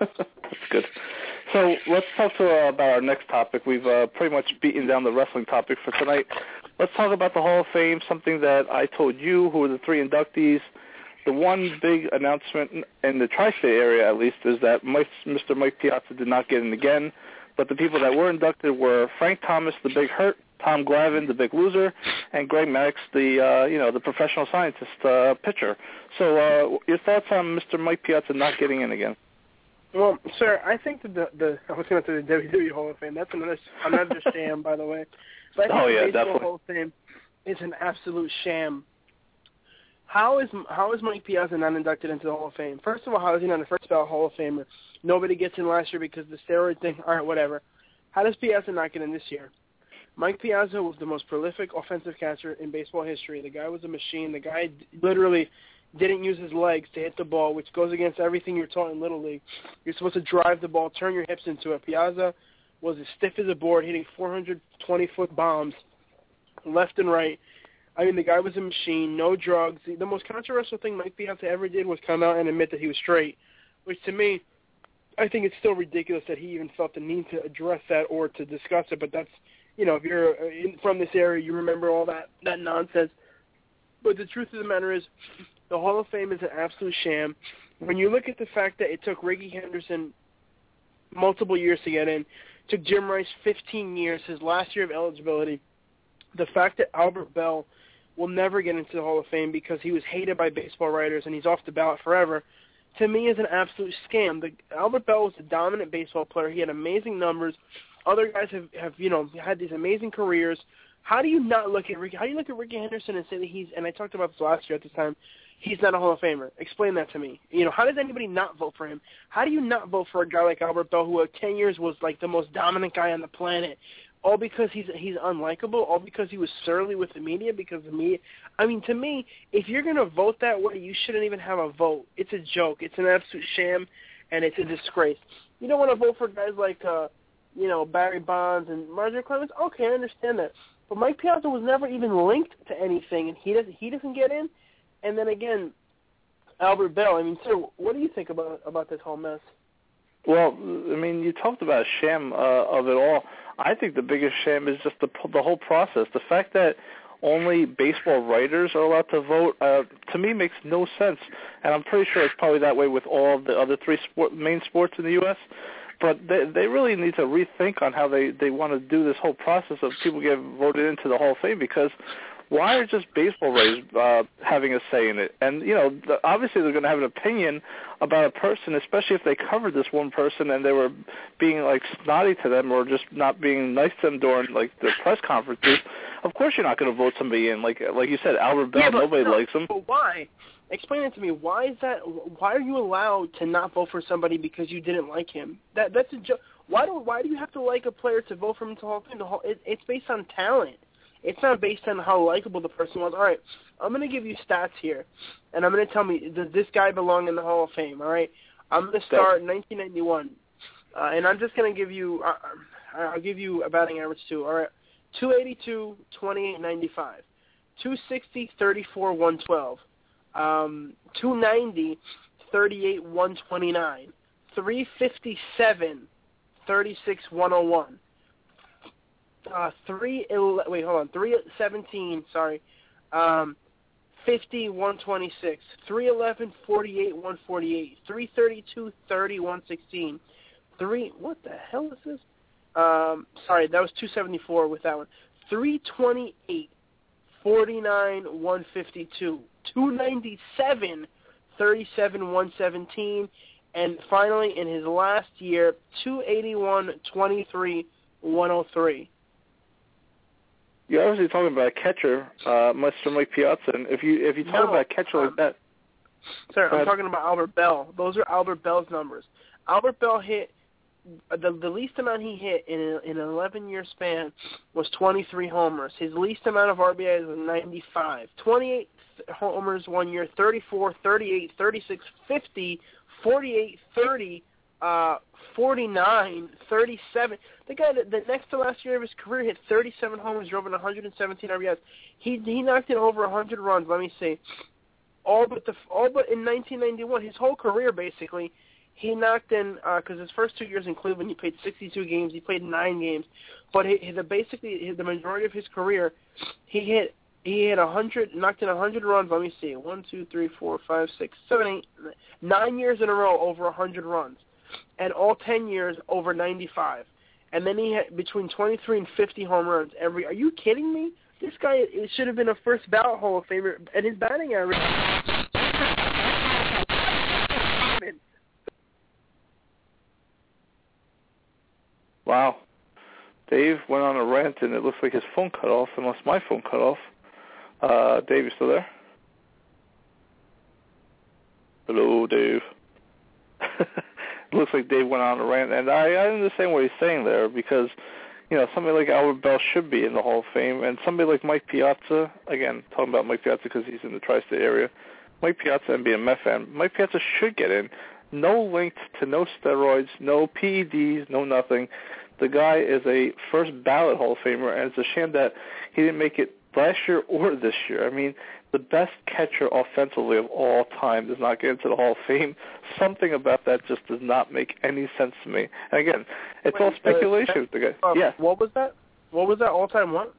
That's good. So let's talk to, uh, about our next topic. We've uh, pretty much beaten down the wrestling topic for tonight. Let's talk about the Hall of Fame, something that I told you, who are the three inductees. The one big announcement in the tri-state area, at least, is that Mr. Mike Piazza did not get in again. But the people that were inducted were Frank Thomas, the Big Hurt, Tom Glavine, the Big Loser, and Greg Maddux, the uh, you know the professional scientist uh, pitcher. So, uh, your thoughts on Mr. Mike Piazza not getting in again? Well, sir, I think that the, the I was going to say the WWE Hall of Fame. That's another another sham, by the way. But I think Oh, yeah, Baseball definitely. Hall of Fame is an absolute sham. How is how is Mike Piazza not inducted into the Hall of Fame? First of all, how is he not a first ballot Hall of Famer? Nobody gets in last year because the steroid thing. All right, whatever. How does Piazza not get in this year? Mike Piazza was the most prolific offensive catcher in baseball history. The guy was a machine. The guy literally didn't use his legs to hit the ball, which goes against everything you're taught in Little League. You're supposed to drive the ball, turn your hips into it. Piazza was as stiff as a board, hitting 420-foot bombs left and right. I mean, the guy was a machine, no drugs. The, most controversial thing Mike Piazza ever did was come out and admit that he was straight, which to me, I think it's still ridiculous that he even felt the need to address that or to discuss it. But that's, you know, if you're uh, in, from this area, you remember all that that nonsense. But the truth of the matter is, the Hall of Fame is an absolute sham. When you look at the fact that it took Rickey Henderson multiple years to get in, took Jim Rice 15 years, his last year of eligibility, the fact that Albert Belle will never get into the Hall of Fame because he was hated by baseball writers and he's off the ballot forever, to me is an absolute scam. The, Albert Belle was a dominant baseball player. He had amazing numbers. Other guys have, have you know had these amazing careers. How do you not look at Rickey? How do you look at Rickey Henderson and say that he's? And I talked about this last year at this time. He's not a Hall of Famer. Explain that to me. You know, how does anybody not vote for him? How do you not vote for a guy like Albert Belle, who at ten years was like the most dominant guy on the planet? All because he's he's unlikable. All because he was surly with the media. Because the media. I mean, to me, if you're gonna vote that way, you shouldn't even have a vote. It's a joke. It's an absolute sham, and it's a disgrace. You don't want to vote for guys like, uh, you know, Barry Bonds and Marjorie Clemens. Okay, I understand that. But Mike Piazza was never even linked to anything, and he doesn't he doesn't get in. And then again, Albert Belle. I mean, sir, what do you think about about this whole mess? Well, I mean, you talked about a sham uh, of it all. I think the biggest sham is just the the whole process. The fact that only baseball writers are allowed to vote uh, to me makes no sense, and I'm pretty sure it's probably that way with all the other three sport, main sports in the U.S. But they they really need to rethink on how they they want to do this whole process of people getting voted into the Hall of Fame because why are just baseball writers uh, having a say in it? And you know, the, obviously they're going to have an opinion about a person, especially if they covered this one person and they were being like snotty to them or just not being nice to them during like the press conferences. Of course, you're not going to vote somebody in. Like like you said, Albert Belle. Yeah, but nobody no, likes him. But why? Explain it to me. Why is that? Why are you allowed to not vote for somebody because you didn't like him? That that's a joke. Why do why do you have to like a player to vote for him to Hall of Fame? The whole, it, it's based on talent. It's not based on how likable the person was. All right, I'm going to give you stats here, and I'm going to tell me does this guy belong in the Hall of Fame? All right, I'm going to start in 1991, uh, and I'm just going to give you uh, I'll give you a batting average too. All right, 282, 28, 95, 260, 34, 112, um, 290, 38, 129, 357, 36, 101 uh, three wait hold on. three seventeen sorry, um, fifty one twenty six three eleven forty eight one forty eight three thirty two thirty one sixteen. Three what the hell is this? Um, sorry that was two seventy four with that one. three twenty eight forty nine one fifty two two ninety seven thirty seven one seventeen and finally in his last year two eighty one twenty three one oh three you're obviously talking about a catcher, uh, Mr. Mike Piazza. And if you if you talk No, about a catcher like that, Sir, I'm talking about Albert Belle. Those are Albert Belle's numbers. Albert Belle hit the the least amount he hit in a, in an 11 year span was 23 homers. His least amount of RBIs was 95. 28 homers one year, 34, 38, 36, 50, 48, 30, uh, 49, 37. The guy that the next to last year of his career hit 37 homers, drove in 117 RBIs. He he knocked in over 100 runs. Let me see all but the all but in 1991, his whole career basically, he knocked in because his first two years in Cleveland, he played 62 games. He played nine games, but he, he, the basically he, the majority of his career, he hit he had a 100, knocked in a 100 runs. Let me see, one, two, three, four, five, six, seven, eight, nine years in a row over a 100 runs, and all 10 years over 95. And then he had between 23 and 50 home runs every. Are you kidding me? This guy it should have been a first ballot Hall of Famer, and his batting average. wow, Dave went on a rant, and it looks like his phone cut off, unless my phone cut off. Uh, Dave, you still there? Hello, Dave. looks like Dave went on a rant, and I, I understand what he's saying there because, you know, somebody like Albert Belle should be in the Hall of Fame, and somebody like Mike Piazza, again, talking about Mike Piazza because he's in the tri-state area, Mike Piazza and being a Met fan, Mike Piazza should get in. No linked to no steroids, no PEDs, no nothing. The guy is a first ballot Hall of Famer, and it's a shame that he didn't make it last year or this year. I mean, the best catcher offensively of all time does not get into the Hall of Fame. Something about that just does not make any sense to me. And again, it's all Wait, uh, speculation. the guy, Um, yeah, What was that? What was that all time what?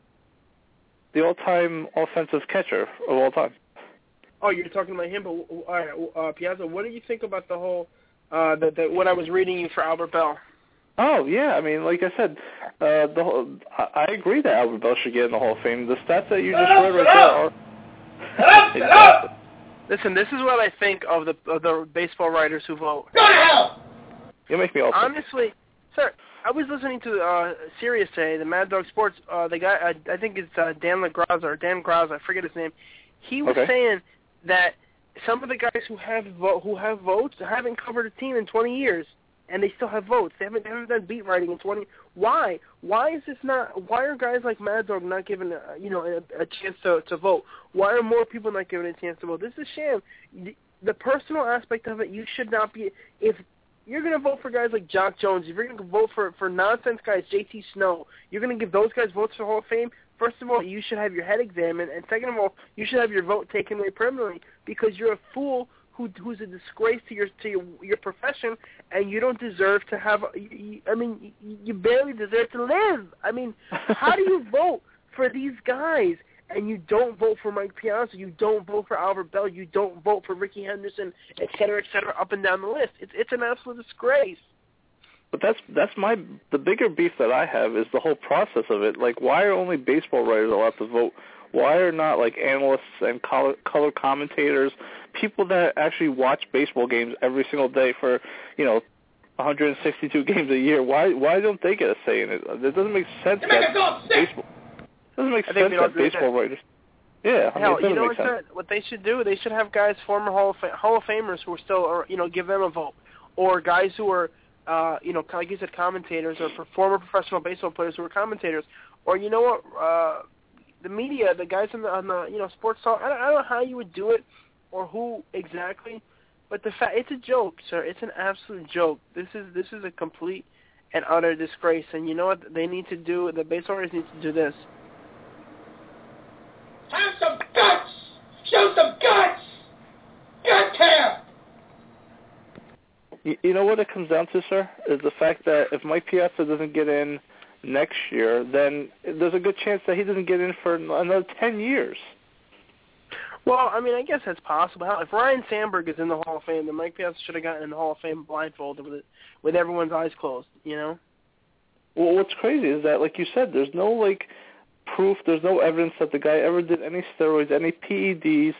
the all-time offensive catcher of all time. Oh, you're talking about him, but all right, uh, Piazza, what do you think about the whole uh, the, the what I was reading you for Albert Belle? Oh yeah, I mean, like I said, uh, the whole, I, I agree that Albert Belle should get in the Hall of Fame. The stats that you just read right there are. Exactly. Listen, this is what I think of the of the baseball writers who vote. Go to hell! You make me all sick. Honestly, sir, I was listening to uh Sirius today, the Mad Dog Sports. Uh, the guy, I, I think it's uh, Dan LaGraza or Dan Graza, I forget his name. He was Okay. saying that some of the guys who have vo- who have votes haven't covered a team in 20 years, and they still have votes. They haven't, they haven't done beat writing in 20. Why? Why is this not? Why are guys like Mad Dog not given a, you know a, a chance to to vote? Why are more people not given a chance to vote? This is a sham. The, the personal aspect of it, you should not be. If you're going to vote for guys like Jacque Jones, if you're going to vote for for nonsense guys, JT Snow, you're going to give those guys votes for Hall of Fame. First of all, you should have your head examined, and second of all, you should have your vote taken away permanently because you're a fool who who's a disgrace to your to your, your profession, and you don't deserve to have. You, I mean, you, you barely deserve to live. I mean, how do you vote for these guys? And you don't vote for Mike Piazza, you don't vote for Albert Belle, you don't vote for Rickey Henderson, et cetera, et cetera, up and down the list. It's it's an absolute disgrace. But that's that's my the bigger beef that I have is the whole process of it. Like, why are only baseball writers allowed to vote? Why are not like analysts and color color commentators, people that actually watch baseball games every single day for you know 162 games a year? Why why don't they get a say in it? It doesn't make sense that baseball doesn't make I sense we don't that baseball writers. Yeah, I mean, Hell, you know make what, sense. sir? what they should do? They should have guys, former Hall of Fa- Hall of Famers, who are still, or, you know, give them a vote, or guys who are uh, you know, like you said, commentators or former professional baseball players who are commentators, or you know what, uh, the media, the guys on the, on the you know sports talk. I don't, I don't know how you would do it or who exactly, but the fact it's a joke, sir. It's an absolute joke. This is this is a complete and utter disgrace. And you know what they need to do? The base owners need to do this. Have some guts. Show some guts. Gut camp. You, you know what it comes down to, sir, is the fact that if Mike Piazza doesn't get in next year, then there's a good chance that he doesn't get in for another ten years. Well, I mean, I guess that's possible. If Ryan Sandberg is in the Hall of Fame, then Mike Piazza should have gotten in the Hall of Fame blindfolded with it, with everyone's eyes closed. You know. Well, what's crazy is that, like you said, there's no like proof, there's no evidence that the guy ever did any steroids, any PEDs.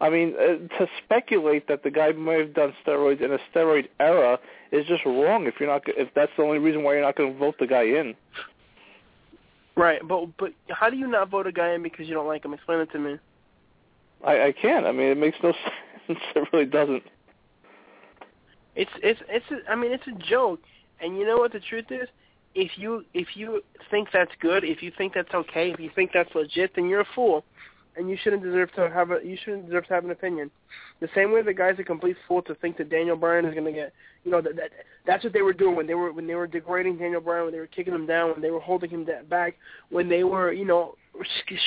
I mean, uh, to speculate that the guy may have done steroids in a steroid era is just wrong. If you're not, if that's the only reason why you're not going to vote the guy in. Right, but but how do you not vote a guy in because you don't like him? Explain it to me. I, I can't. I mean, it makes no sense. It really doesn't. It's it's it's. A, I mean, it's a joke. And you know what the truth is? If you if you think that's good, if you think that's okay, if you think that's legit, then you're a fool, and you shouldn't deserve to have a you shouldn't deserve to have an opinion. The same way the guy's a complete fool to think that Daniel Bryan is going to get, you know, that, that that's what they were doing when they were when they were degrading Daniel Bryan, when they were kicking him down, when they were holding him back, when they were, you know,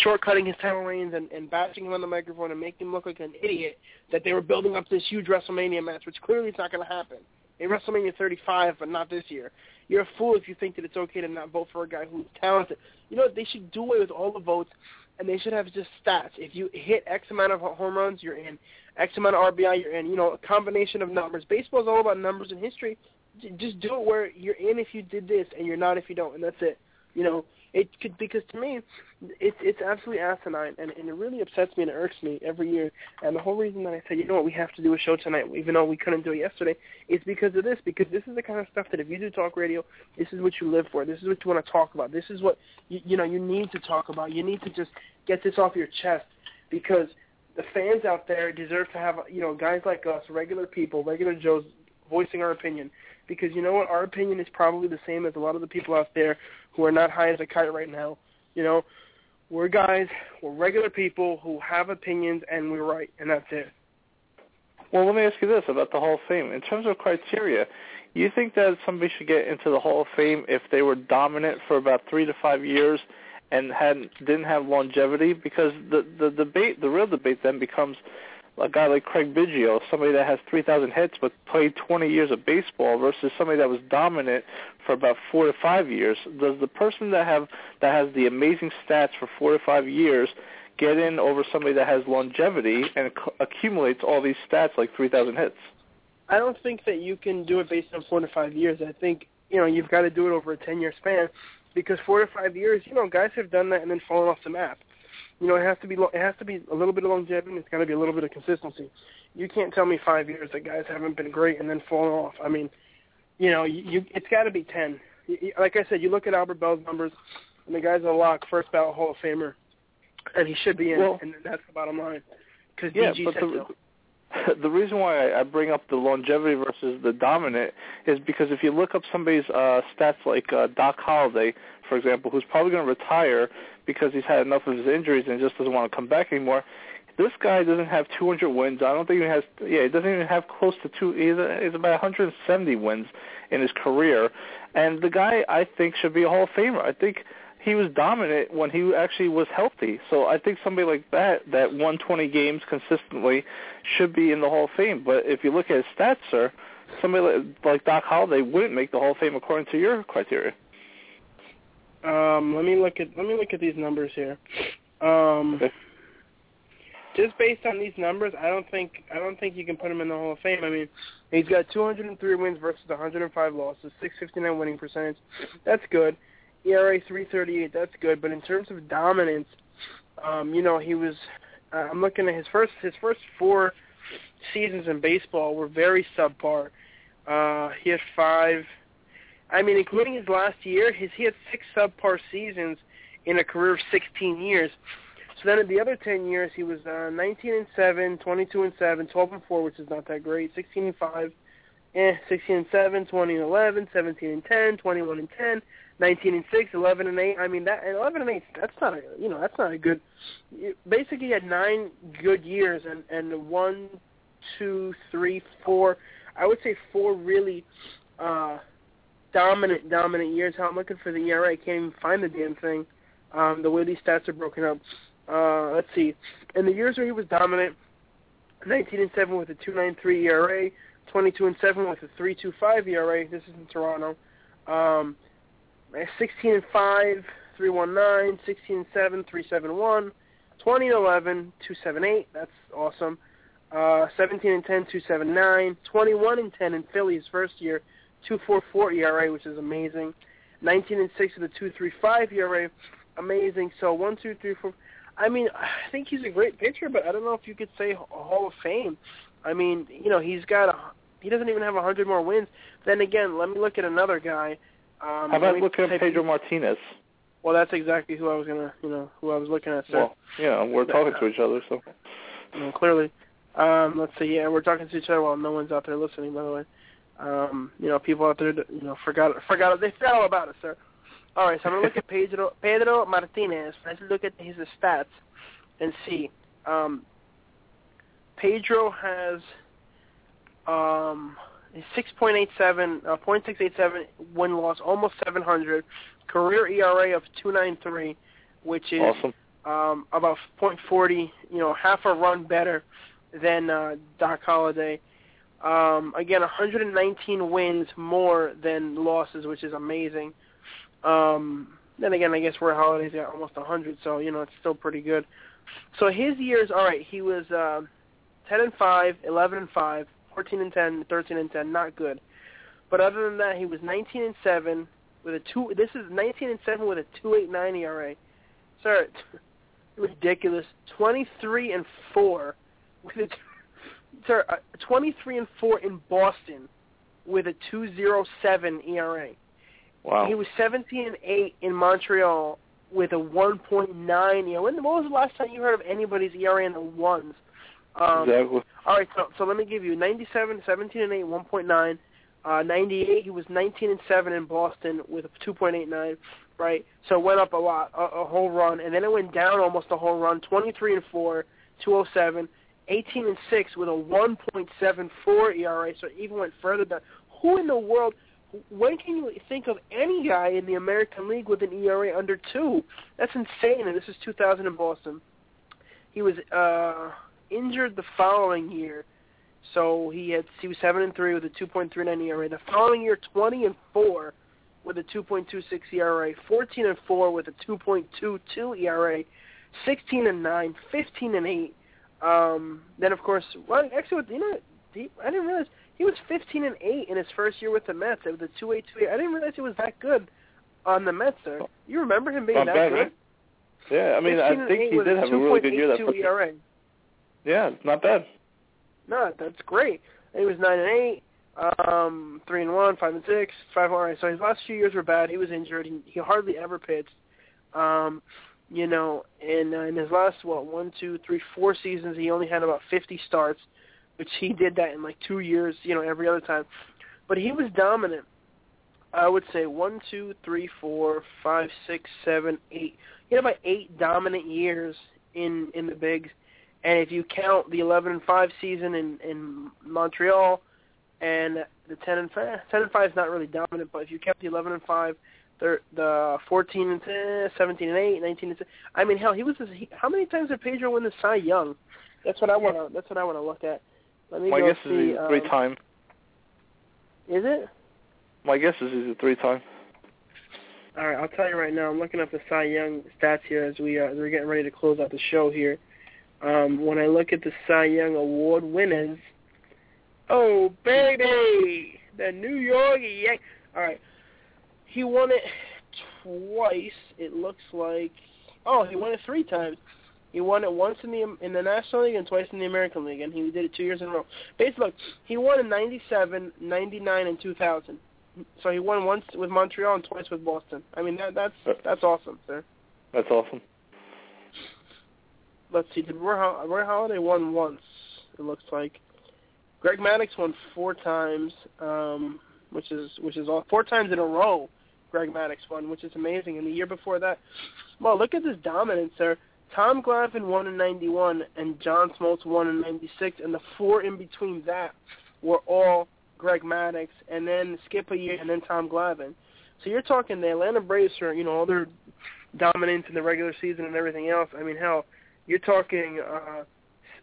shortcutting his title reigns and, and bashing him on the microphone and making him look like an idiot that they were building up this huge WrestleMania match, which clearly is not going to happen. In WrestleMania 35, but not this year. You're a fool if you think that it's okay to not vote for a guy who's talented. You know, they should do away with all the votes, and they should have just stats. If you hit X amount of home runs, you're in. X amount of RBI, you're in. You know, a combination of numbers. Baseball is all about numbers and history. Just do it where you're in if you did this, and you're not if you don't, and that's it. You know, it could because to me, it's it's absolutely asinine, and, and it really upsets me and irks me every year. And the whole reason that I said, you know what, we have to do a show tonight, even though we couldn't do it yesterday, is because of this. Because this is the kind of stuff that if you do talk radio, this is what you live for. This is what you want to talk about. This is what you, you know you need to talk about. You need to just get this off your chest because the fans out there deserve to have you know guys like us, regular people, regular Joes, voicing our opinion because you know what, our opinion is probably the same as a lot of the people out there who are not high as a kite right now. You know, we're guys, we're regular people who have opinions, and we're right, and that's it. Well, let me ask you this about the Hall of Fame. In terms of criteria, you think that somebody should get into the Hall of Fame if they were dominant for about three to five years and hadn't didn't have longevity? Because the the debate, the real debate, then becomes a guy like Craig Biggio, somebody that has 3,000 hits but played 20 years of baseball versus somebody that was dominant for about four to five years. Does the person that have that has the amazing stats for four to five years get in over somebody that has longevity and accumulates all these stats like 3,000 hits? I don't think that you can do it based on four to five years. I think you know you've got to do it over a 10-year span because four to five years, you know, guys have done that and then fallen off the map you know, it has to be it has to be a little bit of longevity. It's got to be a little bit of consistency. You can't tell me five years that guys haven't been great and then fallen off. I mean, you know, you, you it's got to be ten. You, like I said, you look at Albert Belle's numbers, and the guy's a lock, first ballot Hall of Famer, and he should be in. Well, and that's the bottom line. Because yeah, DG but said the, so. the reason why I bring up the longevity versus the dominant is because if you look up somebody's uh, stats like uh, Doc Halladay, for example, who's probably going to retire because he's had enough of his injuries and just doesn't want to come back anymore. This guy doesn't have 200 wins. I don't think he has. Yeah, he doesn't even have close to two. He's, he's about 170 wins in his career, and the guy I think should be a Hall of Famer. I think he was dominant when he actually was healthy. So I think somebody like that that won 20 games consistently should be in the Hall of Fame. But if you look at his stats, sir, somebody like, like Doc Halladay wouldn't make the Hall of Fame according to your criteria. Um, let me look at let me look at these numbers here. Um, Okay. just based on these numbers, I don't think I don't think you can put him in the Hall of Fame. I mean, he's got 203 wins versus 105 losses, 659 winning percentage. That's good. ERA 338. That's good. But in terms of dominance, um, you know, he was. Uh, I'm looking at his first his first four seasons in baseball were very subpar. Uh, he had five. I mean, including his last year, his he had six subpar seasons in a career of 16 years. So then in the other 10 years, he was uh, 19 and 7, 22 and 7, 12 and 4, which is not that great, 16 and 5, eh, 16 and 7, 20 and 11, 17 and 10, 21 and 10, 19 and 6, 11 and 8. I mean that 11 and 8. That's not a you know that's not a good. Basically he had nine good years and and one, two, three, four. I would say four really uh dominant dominant years. How I'm looking for the ERA, I can't even find the damn thing. Um, the way these stats are broken up. Uh, let's see. In the years where he was dominant, 19 and 7 with a 2.93 ERA, 22 and 7 with a 3.25 ERA. This is in Toronto. Um, 16 and 5, 3.19, 16 and 7, 3.71, 20 and 11, 2.78. That's awesome. Uh, 17 and 10, 2.79, 21 and 10 in Philly's first year, 2.44 ERA, which is amazing. 19 and 6 with a 2.35 ERA, amazing. So one, two, three, four. I mean, I think he's a great pitcher, but I don't know if you could say Hall of Fame. I mean, you know, he's got a he doesn't even have a hundred more wins. Then again, let me look at another guy. Um, How about looking at Pedro Martinez? Well, that's exactly who I was gonna, you know, who I was looking at, sir. Well, yeah, we're talking to each other, so you know, clearly. Um, let's see. Yeah, we're talking to each other while no one's out there listening. By the way, um, you know, people out there, you know, forgot forgot they forgot all about it, sir. All right, so I'm gonna look at Pedro Pedro Martinez. Let's look at his stats and see. Um, Pedro has um, 6.87, uh, 0.687 win loss, almost 700. Career ERA of 2.93, which is awesome. um, about .40, you know, half a run better than uh, Doc Halladay. Um, again, 119 wins more than losses, which is amazing. Um, then again, I guess Roy Halladay's got almost 100, so you know it's still pretty good. So his years, all right, he was uh, 10 and 5, 11 and 5, 14 and 10, 13 and 10, not good. But other than that, he was 19 and 7 with a two. This is 19 and 7 with a 2.89 ERA. Sir, ridiculous. 23 and 4 with a sir, uh, 23 and 4 in Boston with a 2.07 ERA. Wow. He was 17 and 8 in Montreal with a 1.9. You know, when, when was the last time you heard of anybody's ERA in the ones? Um, exactly. all right, so so let me give you 97, 17 and 8, 1.9. Uh, 98, he was 19 and 7 in Boston with a 2.89. Right, so it went up a lot, a, a whole run, and then it went down almost a whole run. 23 and 4, 207. 18 and 6 with a 1.74 ERA, so even went further down. Who in the world? When can you think of any guy in the American League with an ERA under two? That's insane. And this is 2000 in Boston. He was uh injured the following year, so he had he was seven and three with a 2.39 ERA. The following year, 20 and four with a 2.26 ERA. 14 and four with a 2.22 ERA. 16 and nine, 15 and eight. Um, then of course, well, actually, you know, he, I didn't realize he was 15 and eight in his first year with the Mets with a 2.82. I didn't realize he was that good on the Mets. Sir, you remember him being Not that bad, good? right? Yeah, I mean, I think he did have a really good year that 2.82 first year. ERA. Yeah, not bad. No, that's great. He was nine and eight, um, three and one, five and six, five. All right. So his last few years were bad. He was injured. He, he hardly ever pitched. Um, you know, and uh, in his last what one, two, three, four seasons, he only had about 50 starts, which he did that in like two years. You know, every other time. But he was dominant. I would say one, two, three, four, five, six, seven, eight. He had about eight dominant years in in the bigs. And if you count the 11 and 5 season in in Montreal and the 10 and 5, 10 and 5 is not really dominant, but if you count the 11 and 5, the the 14 and 10, 17 and 8, 19 and 10, I mean hell, he was he, how many times did Pedro win the Cy Young? That's what I want to that's what I want to look at. Let me My go guess see. is he's a um, three-time. Is it? My guess is he's a three-time. All right, I'll tell you right now. I'm looking up the Cy Young stats here as we uh, we're getting ready to close out the show here. Um, when I look at the Cy Young Award winners, oh baby, the New York Yankees. All right, he won it twice. It looks like. Oh, he won it three times. He won it once in the in the National League and twice in the American League, and he did it two years in a row. Basically, look, he won in '97, '99, and 2000. So he won once with Montreal and twice with Boston. I mean that that's that's awesome, sir. That's awesome. Let's see, did Roy, Roy Halladay won once? It looks like. Greg Maddux won four times, um, which is which is all four times in a row. Greg Maddux won, which is amazing. And the year before that, well, look at this dominance there. Tom Glavine won in '91, and John Smoltz won in '96, and the four in between that were all Greg Maddux, and then skip a year, and then Tom Glavine. So you're talking the Atlanta Braves are, you know, all their dominance in the regular season and everything else. I mean, hell, you're talking uh,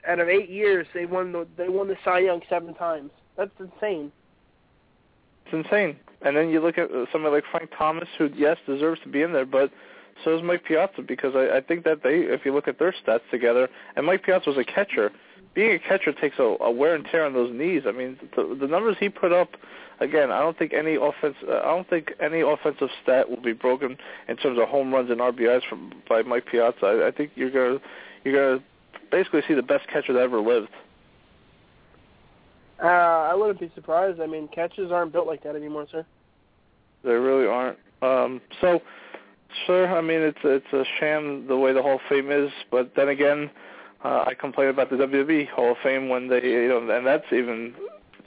out of eight years, they won the they won the Cy Young seven times. That's insane. It's insane. And then you look at somebody like Frank Thomas, who yes deserves to be in there, but so is Mike Piazza because I, I think that they, if you look at their stats together, and Mike Piazza was a catcher. Being a catcher takes a, a wear and tear on those knees. I mean, the, the numbers he put up. Again, I don't think any offense. Uh, I don't think any offensive stat will be broken in terms of home runs and RBIs from by Mike Piazza. I, I think you're gonna you're gonna basically see the best catcher that ever lived. Uh, I wouldn't be surprised. I mean, catches aren't built like that anymore, sir. They really aren't. Um, so, sir, I mean, it's it's a sham the way the Hall of Fame is. But then again, uh, I complain about the WWE Hall of Fame when they, you know, and that's even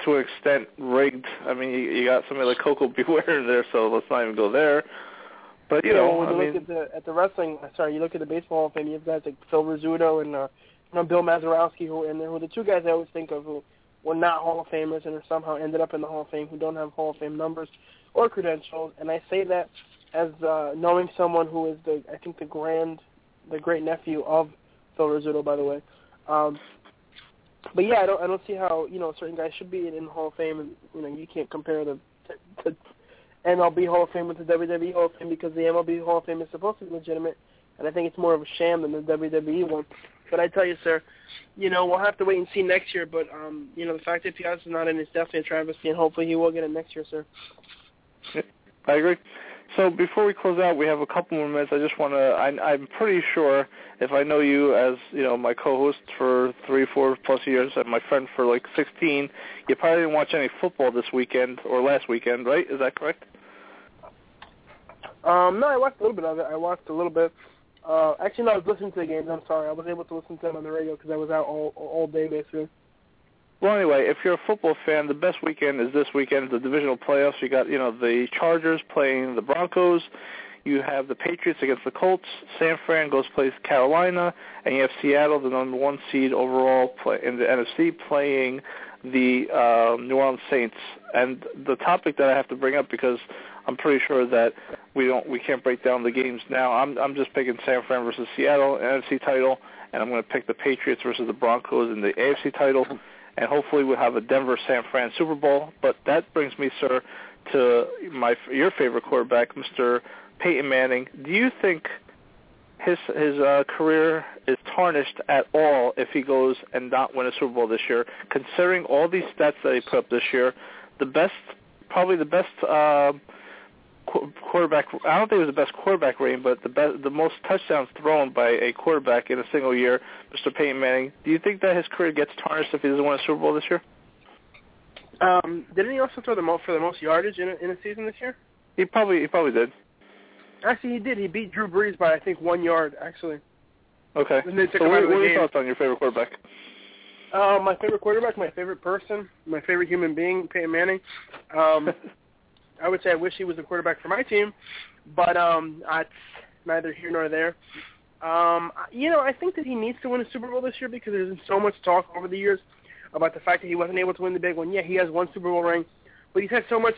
to an extent rigged. I mean, you, you got somebody like Koko B. Ware there, so let's not even go there. But you yeah, know, when I you mean, look at the at the wrestling, sorry, you look at the baseball Hall of Fame. You have guys like Phil Rizzuto and uh, you know Bill Mazeroski, who and who are the two guys I always think of who were not Hall of Famers and are somehow ended up in the Hall of Fame, who don't have Hall of Fame numbers or credentials. And I say that as uh, knowing someone who is the I think the grand, the great nephew of Phil Rizzuto, by the way. Um, but yeah, I don't I don't see how you know certain guys should be in, in the Hall of Fame, and you know you can't compare the to MLB Hall of Fame with the WWE Hall of Fame because the MLB Hall of Fame is supposed to be legitimate, and I think it's more of a sham than the WWE one. But I tell you, sir, you know we'll have to wait and see next year. But um, you know the fact that Piazza's not in is definitely a travesty, and hopefully he will get it next year, sir. I agree. So before we close out, we have a couple more minutes. I just want to. I, I'm pretty sure if I know you as you know my co-host for three, four plus years, and my friend for like 16, you probably didn't watch any football this weekend or last weekend, right? Is that correct? Um, no, I watched a little bit of it. I watched a little bit. Uh, actually, no, I was listening to the games. I'm sorry, I was able to listen to them on the radio because I was out all all day basically. Well, anyway, if you're a football fan, the best weekend is this weekend. The divisional playoffs. You got you know the Chargers playing the Broncos. You have the Patriots against the Colts. San Fran goes plays Carolina, and you have Seattle, the number one seed overall play in the NFC, playing the uh, New Orleans Saints. And the topic that I have to bring up because I'm pretty sure that we don't we can't break down the games now. I'm I'm just picking San Fran versus Seattle NFC title, and I'm going to pick the Patriots versus the Broncos in the AFC title, and hopefully we'll have a Denver San Fran Super Bowl. But that brings me, sir, to my your favorite quarterback, Mr. Peyton Manning. Do you think his his uh, career is tarnished at all if he goes and not win a Super Bowl this year, considering all these stats that he put up this year? The best, probably the best. Uh, quarterback. I don't think it was the best quarterback rating, but the best, the most touchdowns thrown by a quarterback in a single year, Mr. Peyton Manning. Do you think that his career gets tarnished if he doesn't win a Super Bowl this year? Um, didn't he also throw the most for the most yardage in a, in a season this year? He probably he probably did. Actually, he did. He beat Drew Brees by I think one yard. Actually. Okay. And they took So him what, out of what are your game. thoughts on your favorite quarterback? Uh, my favorite quarterback, my favorite person, my favorite human being, Peyton Manning. Um, I would say I wish he was the quarterback for my team, but um, that's neither here nor there. Um, you know, I think that he needs to win a Super Bowl this year because there's been so much talk over the years about the fact that he wasn't able to win the big one. Yeah, he has one Super Bowl ring, but he's had so much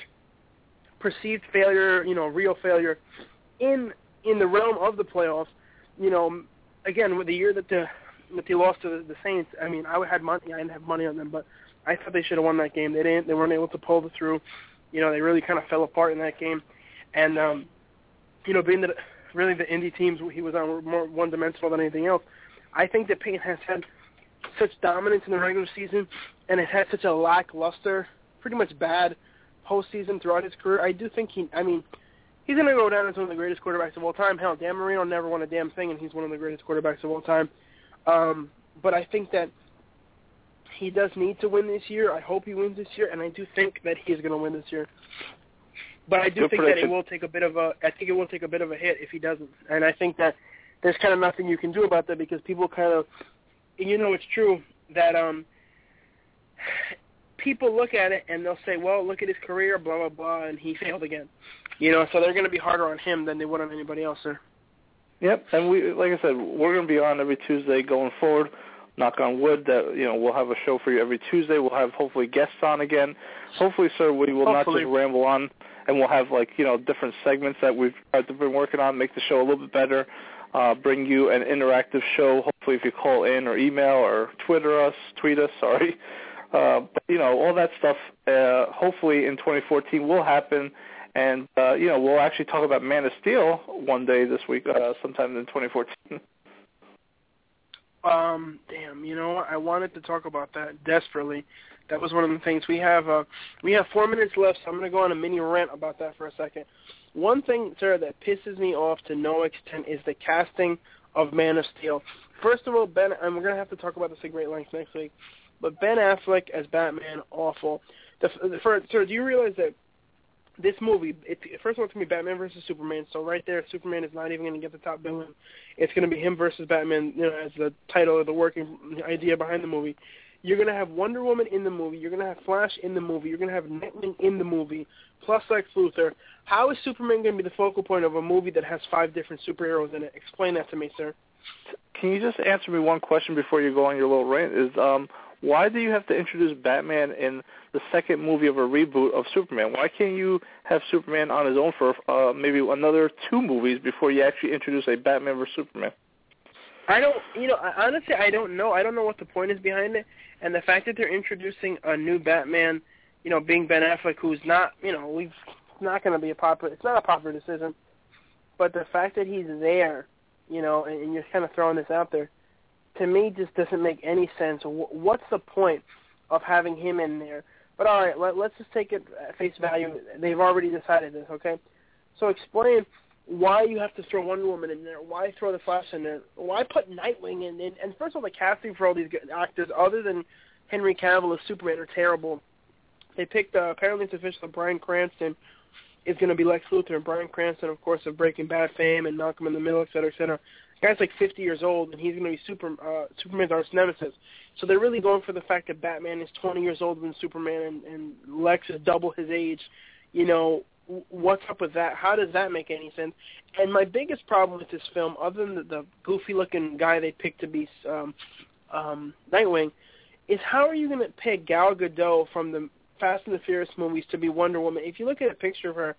perceived failure, you know, real failure in in the realm of the playoffs. You know, again, with the year that the that they lost to the, the Saints, I mean, I had money. I didn't have money on them, but I thought they should have won that game. They didn't. They weren't able to pull it through. You know, they really kind of fell apart in that game. And um, you know, being that really the Indy teams he was on were more one-dimensional than anything else, I think that Peyton has had such dominance in the regular season and has had such a lackluster, pretty much bad postseason throughout his career. I do think he. I mean, he's going to go down as one of the greatest quarterbacks of all time. Hell, Dan Marino never won a damn thing, and he's one of the greatest quarterbacks of all time. Um, but I think that he does need to win this year. I hope he wins this year, and I do think that he is going to win this year. But I do Good think that it will take a bit of a. I think it will take a bit of a hit if he doesn't, and I think that there's kind of nothing you can do about that because people kind of, and you know, it's true that um, people look at it and they'll say, well, look at his career, blah blah blah, and he failed again. You know, so they're going to be harder on him than they would on anybody else, sir. Yep, and we, like I said, we're going to be on every Tuesday going forward. Knock on wood that you know we'll have a show for you every Tuesday. We'll have hopefully guests on again. Hopefully, sir, we will Hopefully. not just ramble on, and we'll have like you know different segments that we've uh, been working on, make the show a little bit better. Uh, bring you an interactive show. Hopefully, if you call in or email or Twitter us, tweet us. Sorry, uh, but you know all that stuff. Uh, hopefully, in 2014 will happen. And uh, you know, we'll actually talk about Man of Steel one day this week, uh, sometime in 2014. Um, damn, you know, I wanted to talk about that desperately. That was one of the things we have. Uh, we have four minutes left, so I'm going to go on a mini rant about that for a second. One thing, sir, that pisses me off to no extent is the casting of Man of Steel. First of all, Ben, and we're going to have to talk about this at great length next week, but Ben Affleck as Batman, awful. The, the, for, sir, do you realize that this movie, it, first of all, it's going to be Batman versus Superman, so right there, Superman is not even going to get the top billing. It's going to be him versus Batman, you know, as the title of the working idea behind the movie. You're going to have Wonder Woman in the movie. You're going to have Flash in the movie. You're going to have Nightwing in the movie, plus Lex Luthor. How is Superman going to be the focal point of a movie that has five different superheroes in it? Explain that to me, sir. Can you just answer me one question before you go on your little rant? Is um, why do you have to introduce Batman in the second movie of a reboot of Superman? Why can't you have Superman on his own for uh, maybe another two movies before you actually introduce a Batman versus Superman? I don't, you know, honestly, I don't know. I don't know what the point is behind it, and the fact that they're introducing a new Batman, you know, being Ben Affleck, who's not, you know, we've it's not going to be a popular. It's not a popular decision, but the fact that he's there, you know, and, and you're kind of throwing this out there, to me, just doesn't make any sense. What's the point of having him in there? But all right, let, let's just take it at face value. They've already decided this, okay? So explain why you have to throw Wonder Woman in there. Why throw the Flash in there? Why put Nightwing in? And, and first of all, the casting for all these actors, other than Henry Cavill as Superman, are terrible. They picked uh, apparently it's official. Bryan Cranston is going to be Lex Luthor, and Bryan Cranston, of course, of Breaking Bad fame and Malcolm in the Middle, et cetera, et cetera. Guy's like 50 years old, and he's going to be super uh, Superman's arch nemesis. So they're really going for the fact that Batman is 20 years older than Superman, and, and Lex is double his age. You know, what's up with that? How does that make any sense? And my biggest problem with this film, other than the, the goofy-looking guy they picked to be um, um, Nightwing, is how are you going to pick Gal Gadot from the Fast and the Furious movies to be Wonder Woman? If you look at a picture of her,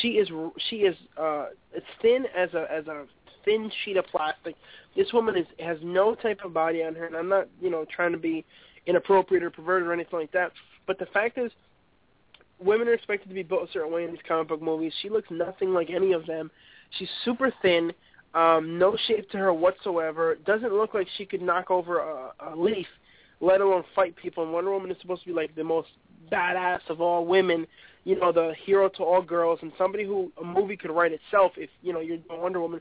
she is she is uh, as thin as a as a thin sheet of plastic. This woman is has no type of body on her, and I'm not you know trying to be inappropriate or perverted or anything like that. But the fact is, women are expected to be built a certain way in these comic book movies. She looks nothing like any of them. She's super thin, um, no shape to her whatsoever. Doesn't look like she could knock over a, a leaf, let alone fight people. And Wonder Woman is supposed to be like the most badass of all women, you know, the hero to all girls, and somebody who a movie could write itself if you know you're Wonder Woman.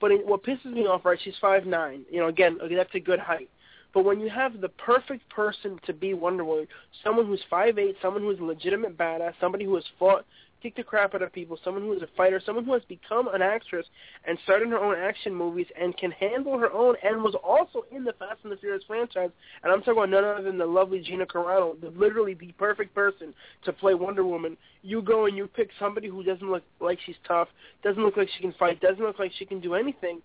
But it, what pisses me off, right? She's five nine. You know, again, okay, that's a good height. But when you have the perfect person to be Wonder Woman, someone who's five eight, someone who's a legitimate badass, somebody who has fought, kicked the crap out of people, someone who is a fighter, someone who has become an actress and started her own action movies and can handle her own, and was also in the Fast and the Furious franchise. And I'm talking about none other than the lovely Gina Carano, the, literally the perfect person to play Wonder Woman. You go and you pick somebody who doesn't look like she's tough, doesn't look like she can fight, doesn't look like she can do anything.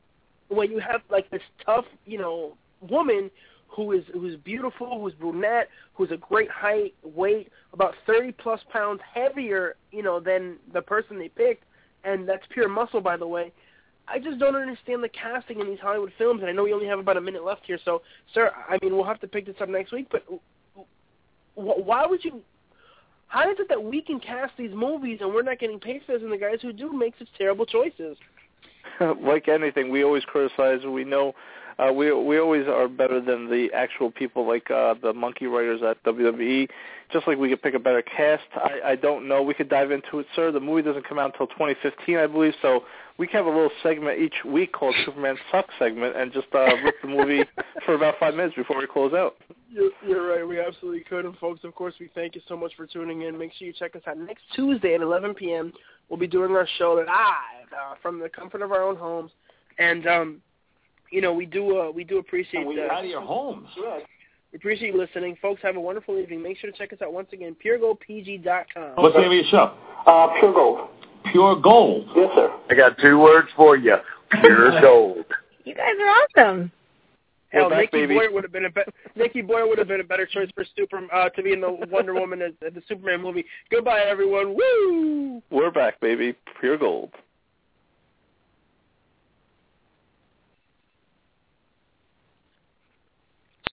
When you have like this tough, you know, woman who is who's beautiful, who's brunette, who's a great height, weight, about 30 plus pounds heavier, you know, than the person they picked, and that's pure muscle, by the way. I just don't understand the casting in these Hollywood films, and I know we only have about a minute left here, so, sir, I mean, we'll have to pick this up next week, but why would you... How is it that we can cast these movies and we're not getting paid for this, and the guys who do make such terrible choices? like anything, we always criticize. We know uh, we we always are better than the actual people, like uh, the monkey writers at WWE. Just like we could pick a better cast. I, I don't know. We could dive into it, sir. The movie doesn't come out until 2015, I believe. So we can have a little segment each week called Superman Sucks segment, and just uh, rip the movie for about five minutes before we close out. You're, you're right. We absolutely could. And folks, of course, we thank you so much for tuning in. Make sure you check us out next Tuesday at 11 p.m. We'll be doing our show live uh, from the comfort of our own homes, and um, you know we do uh, we do appreciate. And we uh, out of your homes. We appreciate you listening. Folks, have a wonderful evening. Make sure to check us out once again, puregoldpg.com. What's the name of your show? Uh, pure gold. Pure Gold. Yes, sir. I got two words for you. Pure gold. You guys are awesome. Hell, back, Nikki baby. Boyer would have been a be- Nikki Boyer would have been a better choice for super uh, to be in the Wonder Woman at, at the Superman movie. Goodbye, everyone. Woo! We're back, baby. Pure gold.